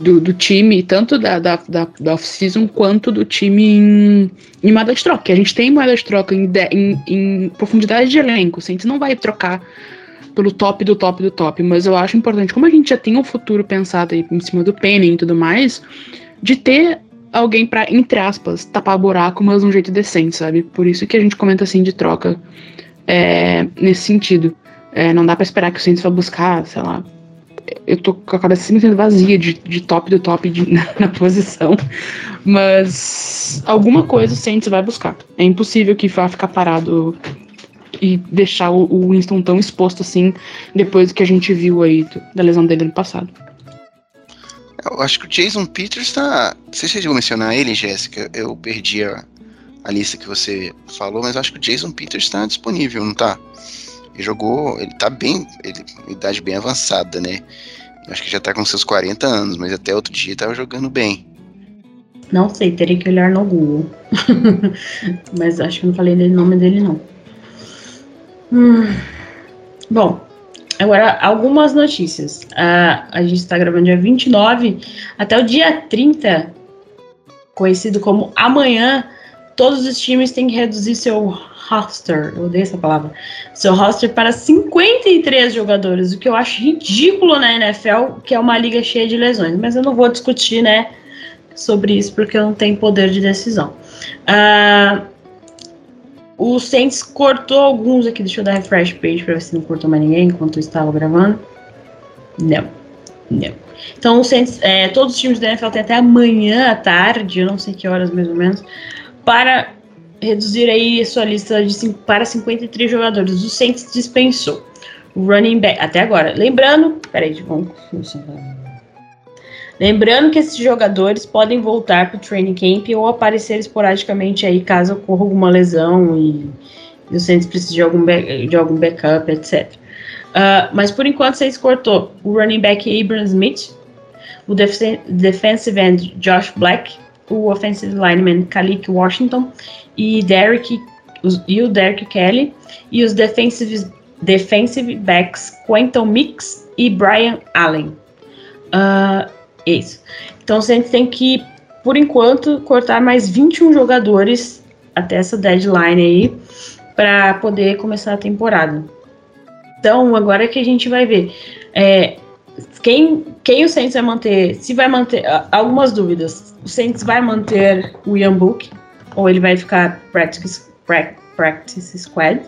do, do time, tanto da, da, da, da off-season quanto do time em, em moeda de troca. A gente tem moeda de troca em, em, em profundidade de elenco. A gente não vai trocar pelo top do top do top, mas eu acho importante, como a gente já tem um futuro pensado aí em cima do Penny e tudo mais, de ter alguém para entre aspas, tapar buraco, mas de um jeito decente, sabe? Por isso que a gente comenta assim de troca é, nesse sentido. É, não dá para esperar que o Saints vá buscar, sei lá, eu tô com a cabeça simplesmente vazia de, de top do top de, [LAUGHS] na, na, posição. Mas alguma coisa o Saints vai buscar. É impossível que vá ficar parado e deixar o, Winston tão exposto assim depois do que a gente viu aí da lesão dele no passado. Eu acho que o Jason Peters tá. Não sei se você chegou a mencionar ele, Jéssica. Eu perdi a, a lista que você falou, mas acho que o Jason Peters está disponível, não tá? Ele jogou, ele tá bem, ele, idade bem avançada, né? Acho que já tá com seus 40 anos, mas até outro dia tava jogando bem. Não sei, teria que olhar no Google. [LAUGHS] mas acho que não falei o nome dele, não. Hum. Bom, agora algumas notícias. Uh, a gente está gravando dia 29, até o dia 30, conhecido como amanhã, todos os times têm que reduzir seu roster, eu odeio essa palavra, seu roster para 53 jogadores, o que eu acho ridículo na NFL, que é uma liga cheia de lesões. Mas eu não vou discutir, né, sobre isso, porque eu não tenho poder de decisão. Uh, o Saints cortou alguns aqui, deixa eu dar refresh page para ver se não cortou mais ninguém enquanto eu estava gravando. Não, não. Então, o Saints, é, todos os times da NFL têm até amanhã à tarde, eu não sei que horas mais ou menos, para reduzir aí sua lista de para 53 jogadores. O Saints dispensou o running back até agora. Lembrando, peraí, vamos. Lembrando que esses jogadores podem voltar para o training camp ou aparecer esporadicamente aí caso ocorra alguma lesão e, e o Saints precise de algum, de algum backup, etc. Uh, mas por enquanto vocês cortou o running back Abram Smith, o def defensive end Josh Black, o offensive lineman Kalik Washington e, Derek, e o Derek Kelly e os defensive, defensive backs Quentin Mix e Brian Allen. Uh, isso. Então a gente tem que, por enquanto, cortar mais 21 jogadores até essa deadline aí para poder começar a temporada. Então agora é que a gente vai ver. É, quem, quem o Saints vai manter, se vai manter, algumas dúvidas. O Saints vai manter o Ian Book ou ele vai ficar practice, practice squad.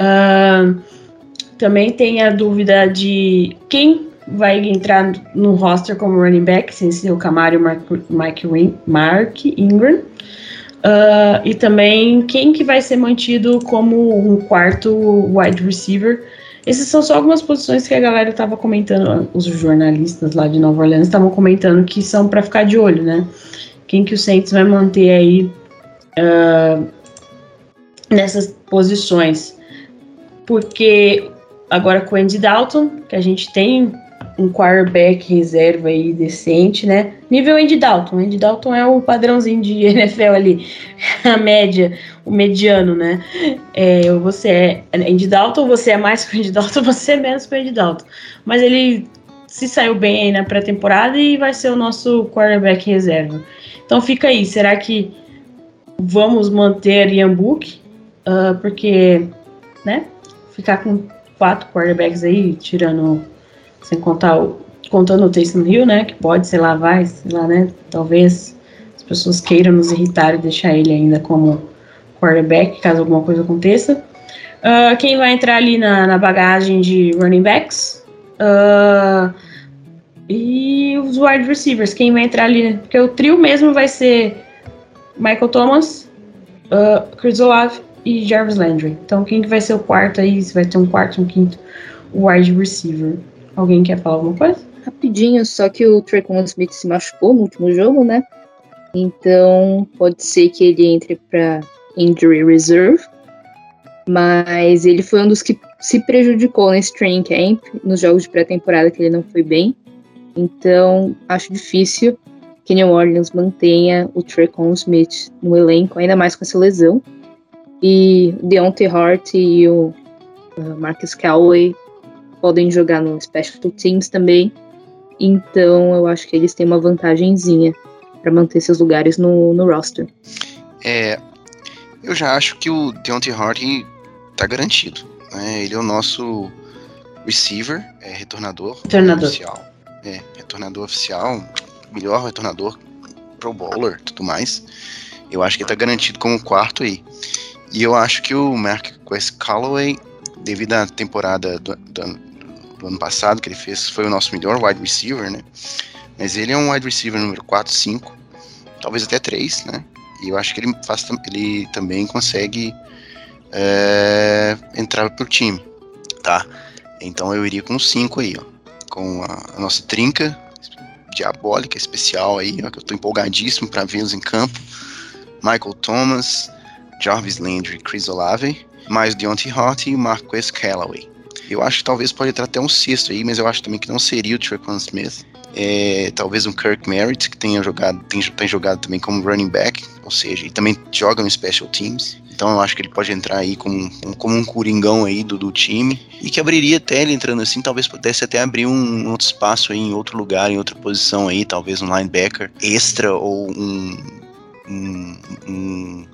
Uh, também tem a dúvida de quem vai entrar no roster como running back, sem ser o Camaro e o Mark, Mark, Mark Ingram. Uh, e também quem que vai ser mantido como um quarto wide receiver essas são só algumas posições que a galera estava comentando, os jornalistas lá de Nova Orleans estavam comentando que são para ficar de olho, né? Quem que o Saints vai manter aí uh, nessas posições. Porque agora com o Andy Dalton, que a gente tem um quarterback reserva aí decente, né? Nível Andy Dalton. Andy Dalton é o padrãozinho de [LAUGHS] NFL ali, a média, o mediano, né? É, você é Andy Dalton, você é mais que o Andy Dalton, [LAUGHS] você é menos que o Andy Dalton. Mas ele se saiu bem aí na pré-temporada e vai ser o nosso quarterback reserva. Então fica aí, será que vamos manter Ian Book? Uh, porque, né? Ficar com quatro quarterbacks aí, tirando sem contar o, contando o Taysom Hill, né, que pode, sei lá, vai, sei lá, né, talvez as pessoas queiram nos irritar e deixar ele ainda como quarterback, caso alguma coisa aconteça. Uh, quem vai entrar ali na, na bagagem de running backs? Uh, e os wide receivers, quem vai entrar ali? Porque o trio mesmo vai ser Michael Thomas, uh, Chris Olave e Jarvis Landry. Então, quem que vai ser o quarto aí? Se vai ter um quarto, um quinto wide receiver. Alguém quer falar alguma coisa? Rapidinho, só que o Trayvon Smith se machucou no último jogo, né? Então pode ser que ele entre para injury reserve. Mas ele foi um dos que se prejudicou nesse training camp, nos jogos de pré-temporada que ele não foi bem. Então acho difícil que New Orleans mantenha o Trayvon Smith no elenco, ainda mais com essa lesão. E Deontay Hart e o uh, Marcus Callaway podem jogar no Special Teams também. Então eu acho que eles têm uma vantagenzinha para manter seus lugares no, no roster. É, eu já acho que o Deontay Hardy tá garantido. Né? Ele é o nosso receiver, é retornador, retornador. oficial. É, retornador oficial, melhor retornador, pro bowler, tudo mais. Eu acho que ele tá garantido como quarto aí. E eu acho que o Mark Quest Calloway, devido à temporada do, do, do ano passado, que ele fez, foi o nosso melhor wide receiver, né? Mas ele é um wide receiver número 4, 5, talvez até 3, né? E eu acho que ele, faz, ele também consegue é, entrar pro time, tá? Então eu iria com 5 aí, ó. Com a, a, nossa trinca diabólica, especial aí, ó, que eu tô empolgadíssimo para vê-los em campo. Michael Thomas, Jarvis Landry, Chris Olave, mais Deontay Hart e Marquez Callaway. Eu acho que talvez pode entrar até um sexto aí, mas eu acho também que não seria o Trequan Smith. É, talvez um Kirk Merritt, que tenha jogado, tem, tem jogado também como running back, ou seja, e também joga no Special Teams. Então eu acho que ele pode entrar aí como, como um coringão aí do, do time. E que abriria até ele entrando assim, talvez pudesse até abrir um outro espaço aí em outro lugar, em outra posição aí, talvez um linebacker extra ou um, um, um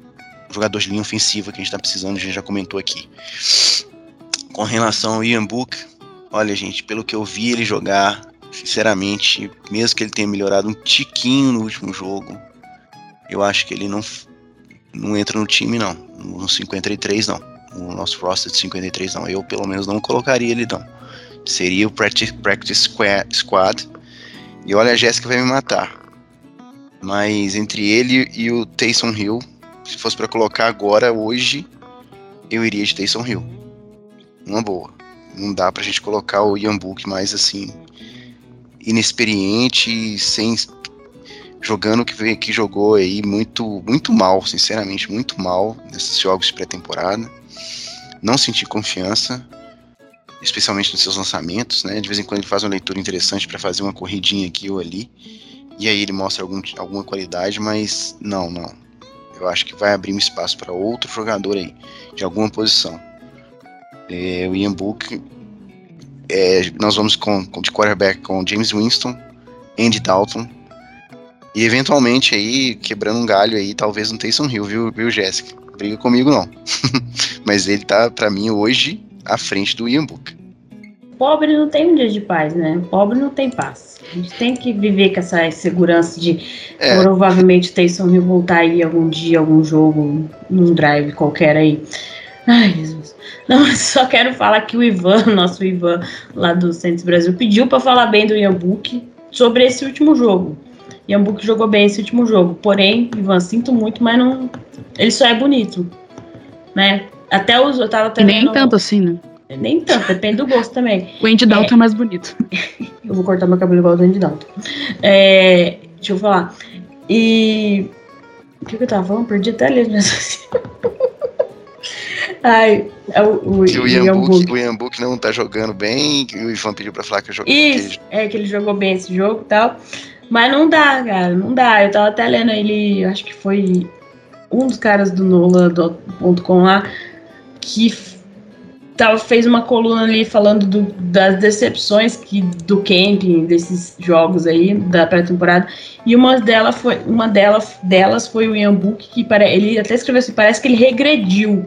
jogador de linha ofensiva que a gente tá precisando, a gente já comentou aqui. Com relação ao Ian Book, olha, gente, pelo que eu vi ele jogar, sinceramente, mesmo que ele tenha melhorado um tiquinho no último jogo, eu acho que ele não, não entra no time, não. No 53, não. No nosso roster de 53, não. Eu, pelo menos, não colocaria ele, não. Seria o Practice, practice Squad. E olha, a Jéssica vai me matar. Mas entre ele e o Taysom Hill, se fosse para colocar agora, hoje, eu iria de Taysom Hill. Uma boa. Não dá pra gente colocar o Ian Book mais assim, inexperiente, sem jogando que, que jogou aí muito, muito mal, sinceramente, muito mal nesses jogos de pré-temporada. Não senti confiança, especialmente nos seus lançamentos, né? De vez em quando ele faz uma leitura interessante para fazer uma corridinha aqui ou ali. E aí ele mostra algum, alguma qualidade, mas não, não. Eu acho que vai abrir um espaço para outro jogador aí, de alguma posição. É, o Ian Book, é, nós vamos com, com, de quarterback com James Winston, Andy Dalton, e eventualmente aí, quebrando um galho aí, talvez no Taysom Hill, viu, viu Jéssica? Briga comigo não. [LAUGHS] Mas ele tá, para mim, hoje, à frente do Ian Book. Pobre não tem um dia de paz, né? Pobre não tem paz. A gente tem que viver com essa segurança de é. provavelmente Taysom Hill voltar aí algum dia, algum jogo, num drive qualquer aí. Ai. Não, [LAUGHS] só quero falar que o Ivan, [LAUGHS] nosso Ivan lá do Santos Brasil, pediu para falar bem do Book sobre esse último jogo. Yambuk jogou bem esse último jogo. Porém, Ivan, sinto muito, mas não. Ele só é bonito. Né? Até os. Eu tava até Nem vendo... tanto assim, né? Nem tanto, depende do gosto também. [LAUGHS] O Andy Dalton é, é mais bonito. eu vou cortar meu cabelo igual do Andy Dalton. É, deixa eu falar. E. O que, que eu tava falando? Perdi até ali mesmo. Ai, é o, o, que o Ian, Book, o Ian Book não tá jogando bem, que o Ivan pediu pra falar que eu joguei. Isso, que ele... é que ele jogou bem esse jogo e tal. Mas não dá, cara, não dá. Eu tava até lendo ele, acho que foi um dos caras do Nola.com lá, que tava, fez uma coluna ali falando do, das decepções que, do camping, desses jogos aí, da pré-temporada. E uma delas foi, uma delas, delas foi o Ian Book, que para, ele até escreveu assim, parece que ele regrediu.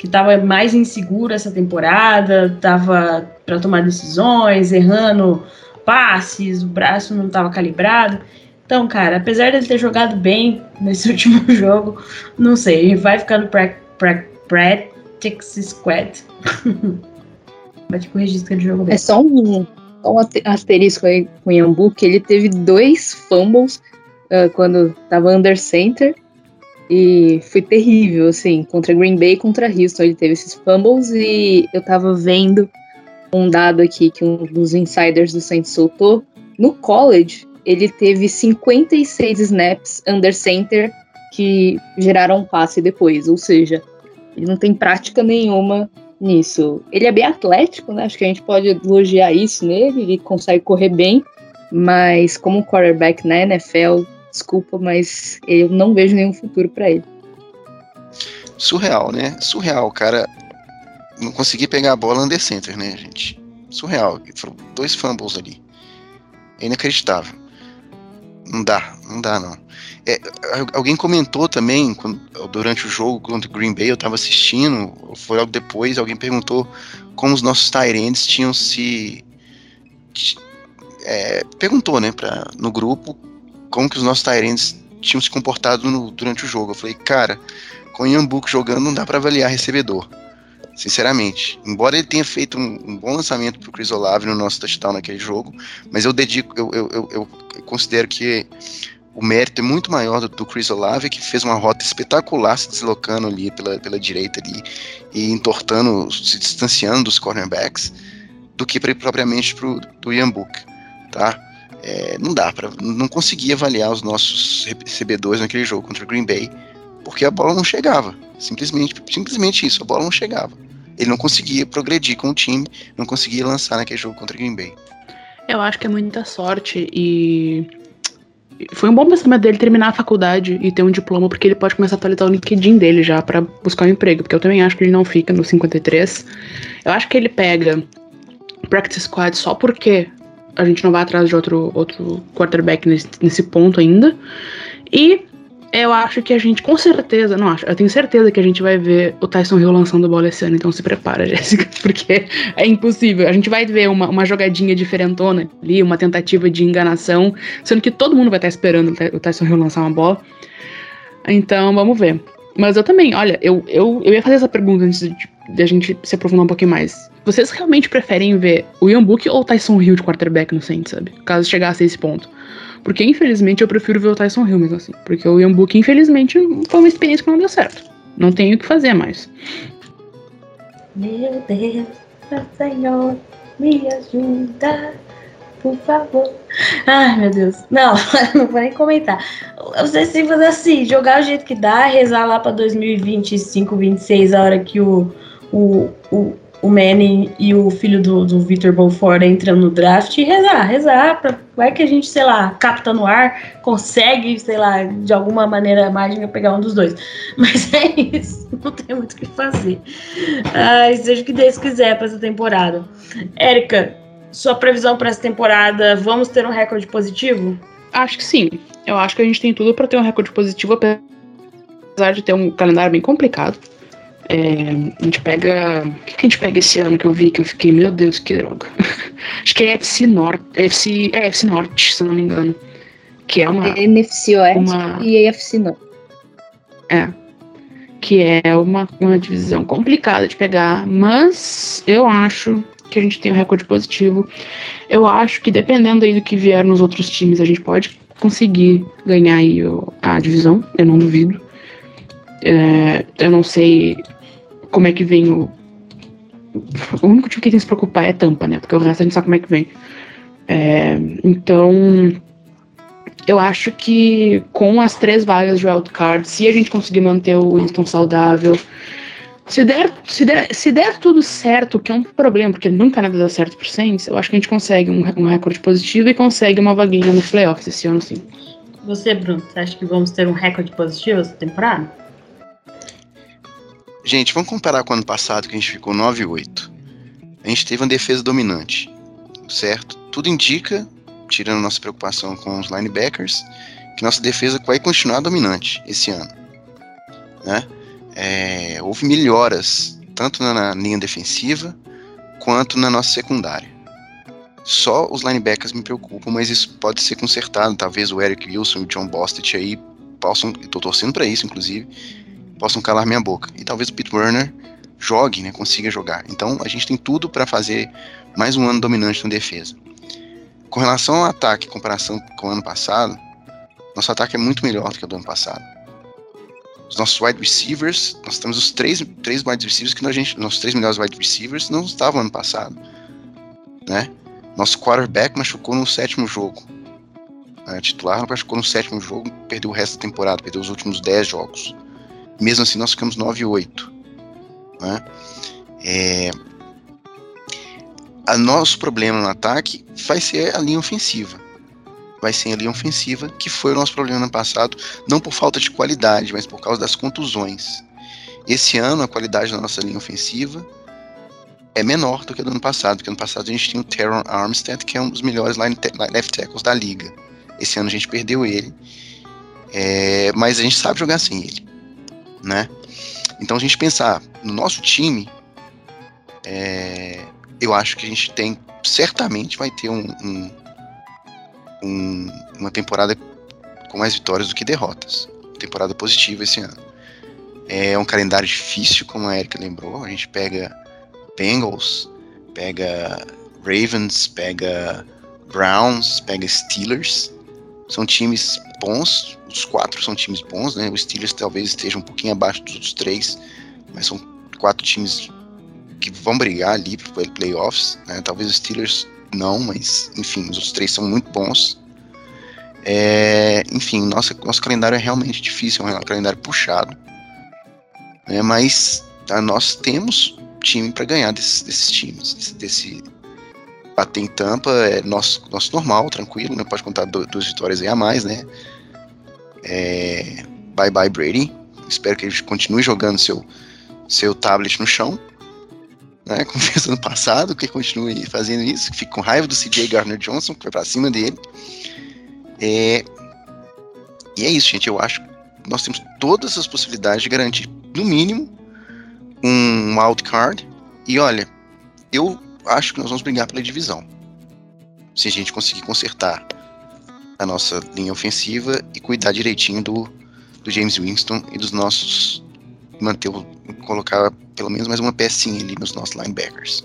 Que tava mais inseguro essa temporada, tava para tomar decisões, errando passes, o braço não estava calibrado. Então, cara, apesar dele ter jogado bem [LAUGHS] nesse último [LAUGHS] jogo, não sei, ele vai ficar no pra, pra, Practice Squad. [LAUGHS] vai te corrigir que ele jogou bem. É só um, um asterisco aí com o Yambu, que ele teve dois fumbles uh, quando estava under center. E foi terrível, assim, contra Green Bay e contra Houston. Ele teve esses fumbles e eu tava vendo um dado aqui que um dos insiders do Saints soltou. No college, ele teve 56 snaps under center que geraram um passe depois, ou seja, ele não tem prática nenhuma nisso. Ele é bem atlético, né? Acho que a gente pode elogiar isso nele, ele consegue correr bem, mas como quarterback na NFL, desculpa, mas eu não vejo nenhum futuro para ele. Surreal, né? Surreal, cara não consegui pegar a bola under center, né, gente? Surreal. Foram dois fumbles ali. É inacreditável. Não dá, não dá, não. É, alguém comentou também, quando, durante o jogo contra o Green Bay, eu estava assistindo, foi logo depois, alguém perguntou como os nossos Tyrants tinham se. É, perguntou, né, pra, no grupo, como que os nossos Tyrants tinham se comportado no, durante o jogo. Eu falei, cara, com o Book jogando não dá para avaliar recebedor sinceramente. Embora ele tenha feito um, um bom lançamento para o Chris Olave no nosso touchdown naquele jogo, mas eu dedico, eu, eu, eu, eu considero que o mérito é muito maior do, do, Chris Olave, que fez uma rota espetacular se deslocando ali pela, pela direita ali e entortando, se distanciando dos cornerbacks, do que propriamente pro, do Ian Book, tá? É, não dá para não conseguir avaliar os nossos recebedores naquele jogo contra o Green Bay, porque a bola não chegava. Simplesmente, simplesmente isso, a bola não chegava ele não conseguia progredir com o time, não conseguia lançar naquele jogo contra o Green Bay. Eu acho que é muita sorte e foi um bom pensamento dele terminar a faculdade e ter um diploma, porque ele pode começar a atualizar o LinkedIn dele já para buscar um emprego, porque eu também acho que ele não fica no 53. Eu acho que ele pega practice squad só porque a gente não vai atrás de outro, outro quarterback nesse, nesse ponto ainda. E eu acho que a gente, com certeza, não acho, eu tenho certeza que a gente vai ver o Tyson Hill lançando bola esse ano, então se prepara, [LAUGHS] Jéssica, porque é impossível. A gente vai ver uma, uma jogadinha diferentona ali, uma tentativa de enganação, sendo que todo mundo vai estar esperando o Tyson Hill lançar uma bola. Então, vamos ver. Mas eu também, olha, eu, eu, eu ia fazer essa pergunta antes de, de a gente se aprofundar um pouquinho mais. Vocês realmente preferem ver o Ian Book ou o Tyson Hill de quarterback no Saints, sabe? Caso chegasse a esse ponto. Porque, infelizmente, eu prefiro ver o Tyson Hill mesmo assim. Porque o Ian Book, infelizmente, foi uma experiência que não deu certo. Não tenho o que fazer mais. Meu Deus, Senhor, me ajuda, por favor. Ai, meu Deus. Não, [LAUGHS] não vou nem comentar. Que fazer assim, jogar o jeito que dá, rezar lá pra 2025, 26, a hora que o, o, o, o Manning e o filho do, do Victor Belfort entram no draft e rezar, rezar, pra, vai que a gente, sei lá, capta no ar, consegue, sei lá, de alguma maneira mágica pegar um dos dois. [LAUGHS] Mas é isso, não tem muito o que fazer. Ai, seja o que Deus quiser pra essa temporada. Érica, sua previsão para essa temporada, vamos ter um recorde positivo? Acho que sim. Eu acho que a gente tem tudo para ter um recorde positivo, apesar de ter um calendário bem complicado. É, a gente pega. O que, a gente pega esse ano que eu vi que eu fiquei, meu Deus, que droga. [LAUGHS] Acho que é FC Norte. FC, é FC Norte, se não me engano. Que é uma. NFC Oeste uma... e AFC Norte. É. Que é uma, uma divisão complicada de pegar, mas eu acho que a gente tem um recorde positivo. Eu acho que dependendo aí do que vier nos outros times, a gente pode conseguir ganhar aí a divisão, eu não duvido. É, eu não sei como é que vem o. O único time que tem que se preocupar é Tampa, né? Porque o resto a gente sabe como é que vem. É, então, eu acho que com as três vagas de wildcard, se a gente conseguir manter o Winston saudável, se der, se, der, se der tudo certo, que é um problema, porque nunca nada dá certo pro Saints, eu acho que a gente consegue um, um recorde positivo e consegue uma vaguinha nos playoffs esse ano, sim. Você, Bruno, você acha que vamos ter um recorde positivo essa temporada? Gente, vamos comparar com o ano passado, que a gente ficou 9 e 8. A gente teve uma defesa dominante, certo? Tudo indica, tirando nossa preocupação com os linebackers, que nossa defesa vai continuar dominante esse ano, né? É, houve melhoras tanto na, linha defensiva quanto na nossa secundária. Só os linebackers me preocupam, mas isso pode ser consertado. Talvez o Eric Wilson e o John Bostic aí possam, estou torcendo para isso, inclusive, possam calar minha boca. E talvez o Pete Werner jogue, né, consiga jogar. Então a gente tem tudo para fazer mais um ano dominante na defesa. Com relação ao ataque, em comparação com o ano passado, nosso ataque é muito melhor do que o do ano passado. Os nossos wide receivers, nós temos os três, três wide receivers que a gente, nossos três melhores wide receivers não estavam ano passado, né? Nosso quarterback machucou no sétimo jogo. É, titular machucou no sétimo jogo, perdeu o resto da temporada, perdeu os últimos dez jogos. Mesmo assim, nós ficamos 9 e 8. Né? É... A nosso problema no ataque vai ser a linha ofensiva. Vai ser a linha ofensiva, que foi o nosso problema no passado, não por falta de qualidade, mas por causa das contusões. Esse ano, a qualidade da nossa linha ofensiva é menor do que a do ano passado, porque ano passado a gente tinha o Teron Armstead, que é um dos melhores left tackles da liga. Esse ano a gente perdeu ele, é, mas a gente sabe jogar sem ele né? Então a gente pensar no nosso time, é, eu acho que a gente tem, certamente vai ter um, um, um, uma temporada com mais vitórias do que derrotas. Temporada positiva esse ano. É um calendário difícil, como a Erika lembrou. A gente pega Bengals, pega Ravens, pega Browns, pega Steelers. São times bons, os quatro são times bons, né? O Steelers talvez esteja um pouquinho abaixo dos outros três, mas são quatro times que vão brigar ali para playoffs, né? Talvez os Steelers não, mas enfim, os outros três são muito bons. É, enfim, nosso, nosso calendário é realmente difícil, é um calendário puxado, né? Mas tá, nós temos time para ganhar desses, desses times, desse, desse bater em Tampa é nosso, nosso normal, tranquilo, né? Pode contar duas vitórias aí a mais, né? É, bye bye Brady. Espero que ele continue jogando seu, seu tablet no chão. Né, [LAUGHS] como fez ano passado, que continue fazendo isso, que com raiva do CJ Gardner Johnson, que vai pra cima dele. É, e é isso, gente. Eu acho que nós temos todas as possibilidades de garantir, no mínimo, um wildcard. E olha, eu acho que nós vamos brigar pela divisão. Se a gente conseguir consertar a nossa linha ofensiva e cuidar direitinho do, do James Winston e dos nossos. manter, colocar pelo menos mais uma pecinha ali nos nossos linebackers.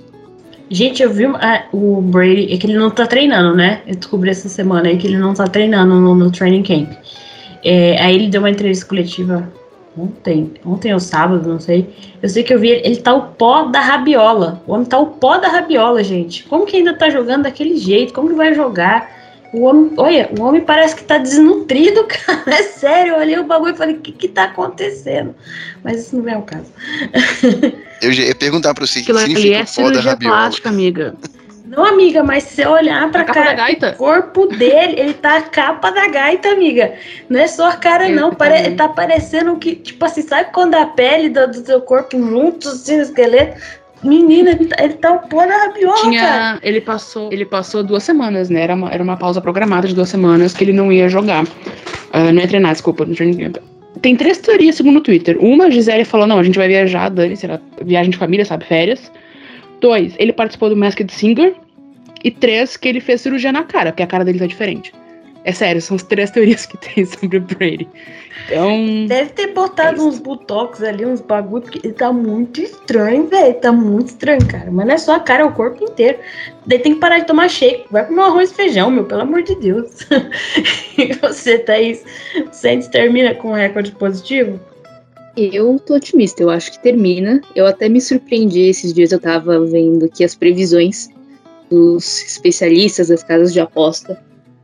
Gente, eu vi ah, o Brady, é que ele não tá treinando, né? Eu descobri essa semana aí que ele não tá treinando no, no training camp. É, aí ele deu uma entrevista coletiva ontem, ontem ou sábado, não sei. Eu sei que eu vi ele, ele tá o pó da rabiola. O homem tá o pó da rabiola, gente. Como que ainda tá jogando daquele jeito? Como que vai jogar? O homem, olha, o homem parece que tá desnutrido, [LAUGHS] cara. É sério, eu olhei o bagulho e falei, o que que tá acontecendo? Mas isso não é o caso. Eu já ia perguntar pra você que ali significa é o pó da rabiola. plástica, amiga. [LAUGHS] Não, amiga, mas se você olhar pra A capa cara, da gaita? o corpo dele, ele tá a capa da gaita, amiga. Não é só a cara, Eu não. Pare, tá parecendo que, tipo assim, sabe quando a pele do, do seu corpo juntos, assim, no esqueleto? Menina, ele tá, tá o pó da rabiola, cara. Tinha, ele passou, ele passou duas semanas, né? Era uma, era uma pausa programada de duas semanas que ele não ia jogar. Ah, não ia treinar, desculpa, training camp. Tem três teorias segundo o Twitter. Uma, a Gisele falou, não, a gente vai viajar, dane será viagem de família, sabe, férias. Dois, ele participou do Masked Singer. E três, que ele fez cirurgia na cara, porque a cara dele tá diferente. É sério, são as três [LAUGHS] teorias que tem sobre o Brady. Então, Deve ter botado uns botox ali, uns bagulho, porque ele tá muito estranho, velho. Tá muito estranho, cara. Mas não é só a cara, é o corpo inteiro. Daí tem que parar de tomar shake. Vai comer um arroz e feijão, meu, pelo amor de Deus. [LAUGHS] e você, Thaís, Saints termina com um recorde positivo? Eu tô otimista, eu acho que termina. Eu até me surpreendi esses dias, eu tava vendo aqui as previsões dos especialistas das casas de aposta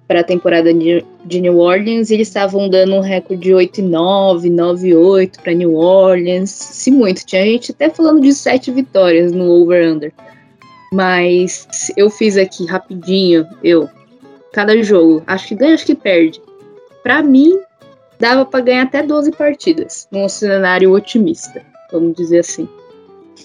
para a temporada de New Orleans. Eles estavam dando um recorde de 8 e 9, 9 e 8 para New Orleans. Se muito, tinha gente até falando de 7 vitórias no over-under. Mas eu fiz aqui rapidinho, eu, cada jogo, acho que ganha, acho que perde. Pra mim, dava para ganhar até 12 partidas, num cenário otimista, vamos dizer assim.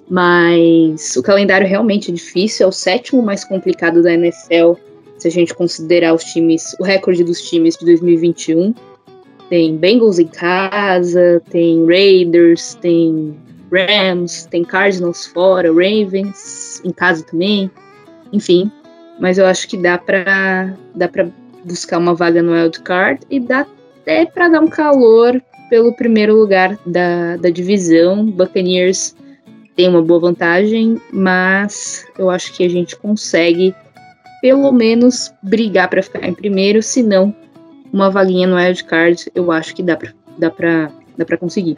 Mas o calendário realmente é difícil, é o sétimo mais complicado da NFL, se a gente considerar os times, o recorde dos times de 2021. Tem Bengals em casa, tem Raiders, tem Rams, tem Cardinals fora, Ravens em casa também. Enfim, mas eu acho que dá pra dá para buscar uma vaga no wild card e dá até para dar um calor pelo primeiro lugar da, da divisão. Buccaneers tem uma boa vantagem, mas eu acho que a gente consegue pelo menos brigar para ficar em primeiro, se não uma vaguinha no wild card, eu acho que dá para dá para dá para conseguir.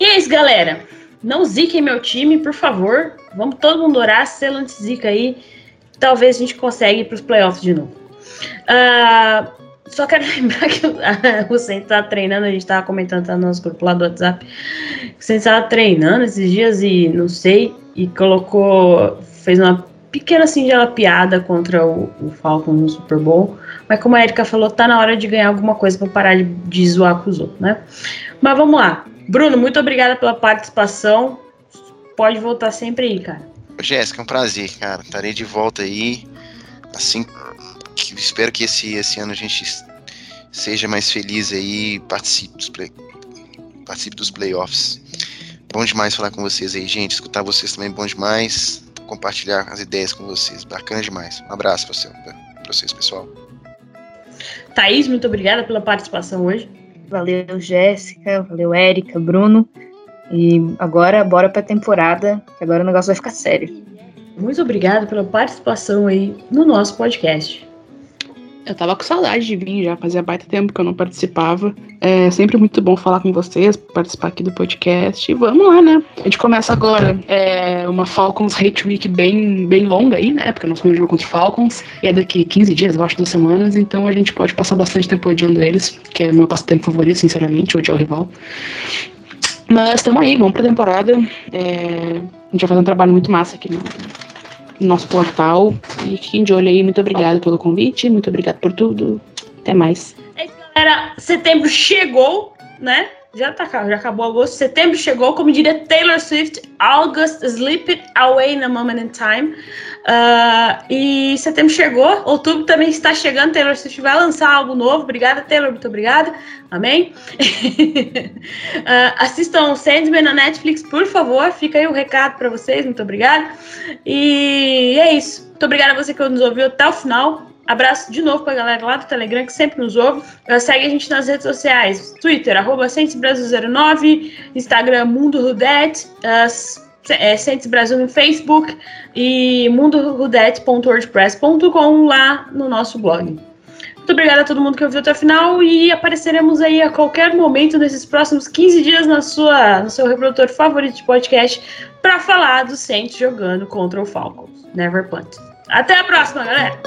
E é isso, galera. Não ziquem meu time, por favor. Vamos todo mundo orar, se ela não zica aí, talvez a gente consiga ir para os playoffs de novo. Ah, só quero [LAUGHS] lembrar que o, Centro tá treinando, a gente tava comentando tá no nosso grupo lá do WhatsApp. O Centro tava treinando esses dias e não sei, e colocou, fez uma pequena singela piada contra o, o Falcon no Super Bowl. Mas como a Erika falou, tá na hora de ganhar alguma coisa para parar de, de zoar com os outros, né? Mas vamos lá. Bruno, muito obrigada pela participação. Pode voltar sempre aí, cara. Jéssica, é um prazer, cara. Estarei de volta aí. Assim, espero que esse, esse ano a gente seja mais feliz aí, participe dos, play, participe dos playoffs. Bom demais falar com vocês aí, gente. Escutar vocês também é bom demais. Compartilhar as ideias com vocês. Bacana demais. Um abraço pra, você, pra vocês, pessoal. Thaís, muito obrigada pela participação hoje. Valeu, Jéssica, valeu, Érica, Bruno. E agora, bora pra temporada, que agora o negócio vai ficar sério. Muito obrigada pela participação aí no nosso podcast. Eu tava com saudade de vir já, fazia baita tempo que eu não participava. É sempre muito bom falar com vocês, participar aqui do podcast. E vamos lá, né? A gente começa agora é, uma Falcons Hate Week bem, bem longa aí, né? Porque nós vamos jogo contra Falcons. E é daqui 15 dias, eu acho, duas semanas. Então a gente pode passar bastante tempo odiando eles, que é meu passatempo favorito, sinceramente, odiar o rival. Mas estamos aí, vamos pra temporada. É, a gente vai fazer um trabalho muito massa aqui no, no nosso portal. E fiquem de olho aí. Muito obrigado pelo convite, muito obrigado por tudo. Até mais. É isso, galera. Setembro chegou, né? Já, tá, já acabou agosto. Setembro chegou, como diria Taylor Swift, August slipped away in a moment in time. Ah, e setembro chegou, outubro também está chegando. Taylor Swift vai lançar algo novo. Obrigada, Taylor, muito obrigada. Amém? [LAUGHS] Ah, assistam Sandman na Netflix, por favor. Fica aí o recado para vocês. Muito obrigada. E é isso. Muito obrigada a você que nos ouviu até o final. Abraço de novo pra galera lá do Telegram que sempre nos ouve. Segue a gente nas redes sociais: Twitter, arroba 09, Instagram Mundo Rudet. Uh, é, Saints Brasil no Facebook e mundorudete.wordpress.com lá no nosso blog. Muito obrigada a todo mundo que ouviu até o final e apareceremos aí a qualquer momento nesses próximos 15 dias na sua, no seu reprodutor favorito de podcast para falar do Saints jogando contra o Falcons. Never punt. Até a próxima, galera!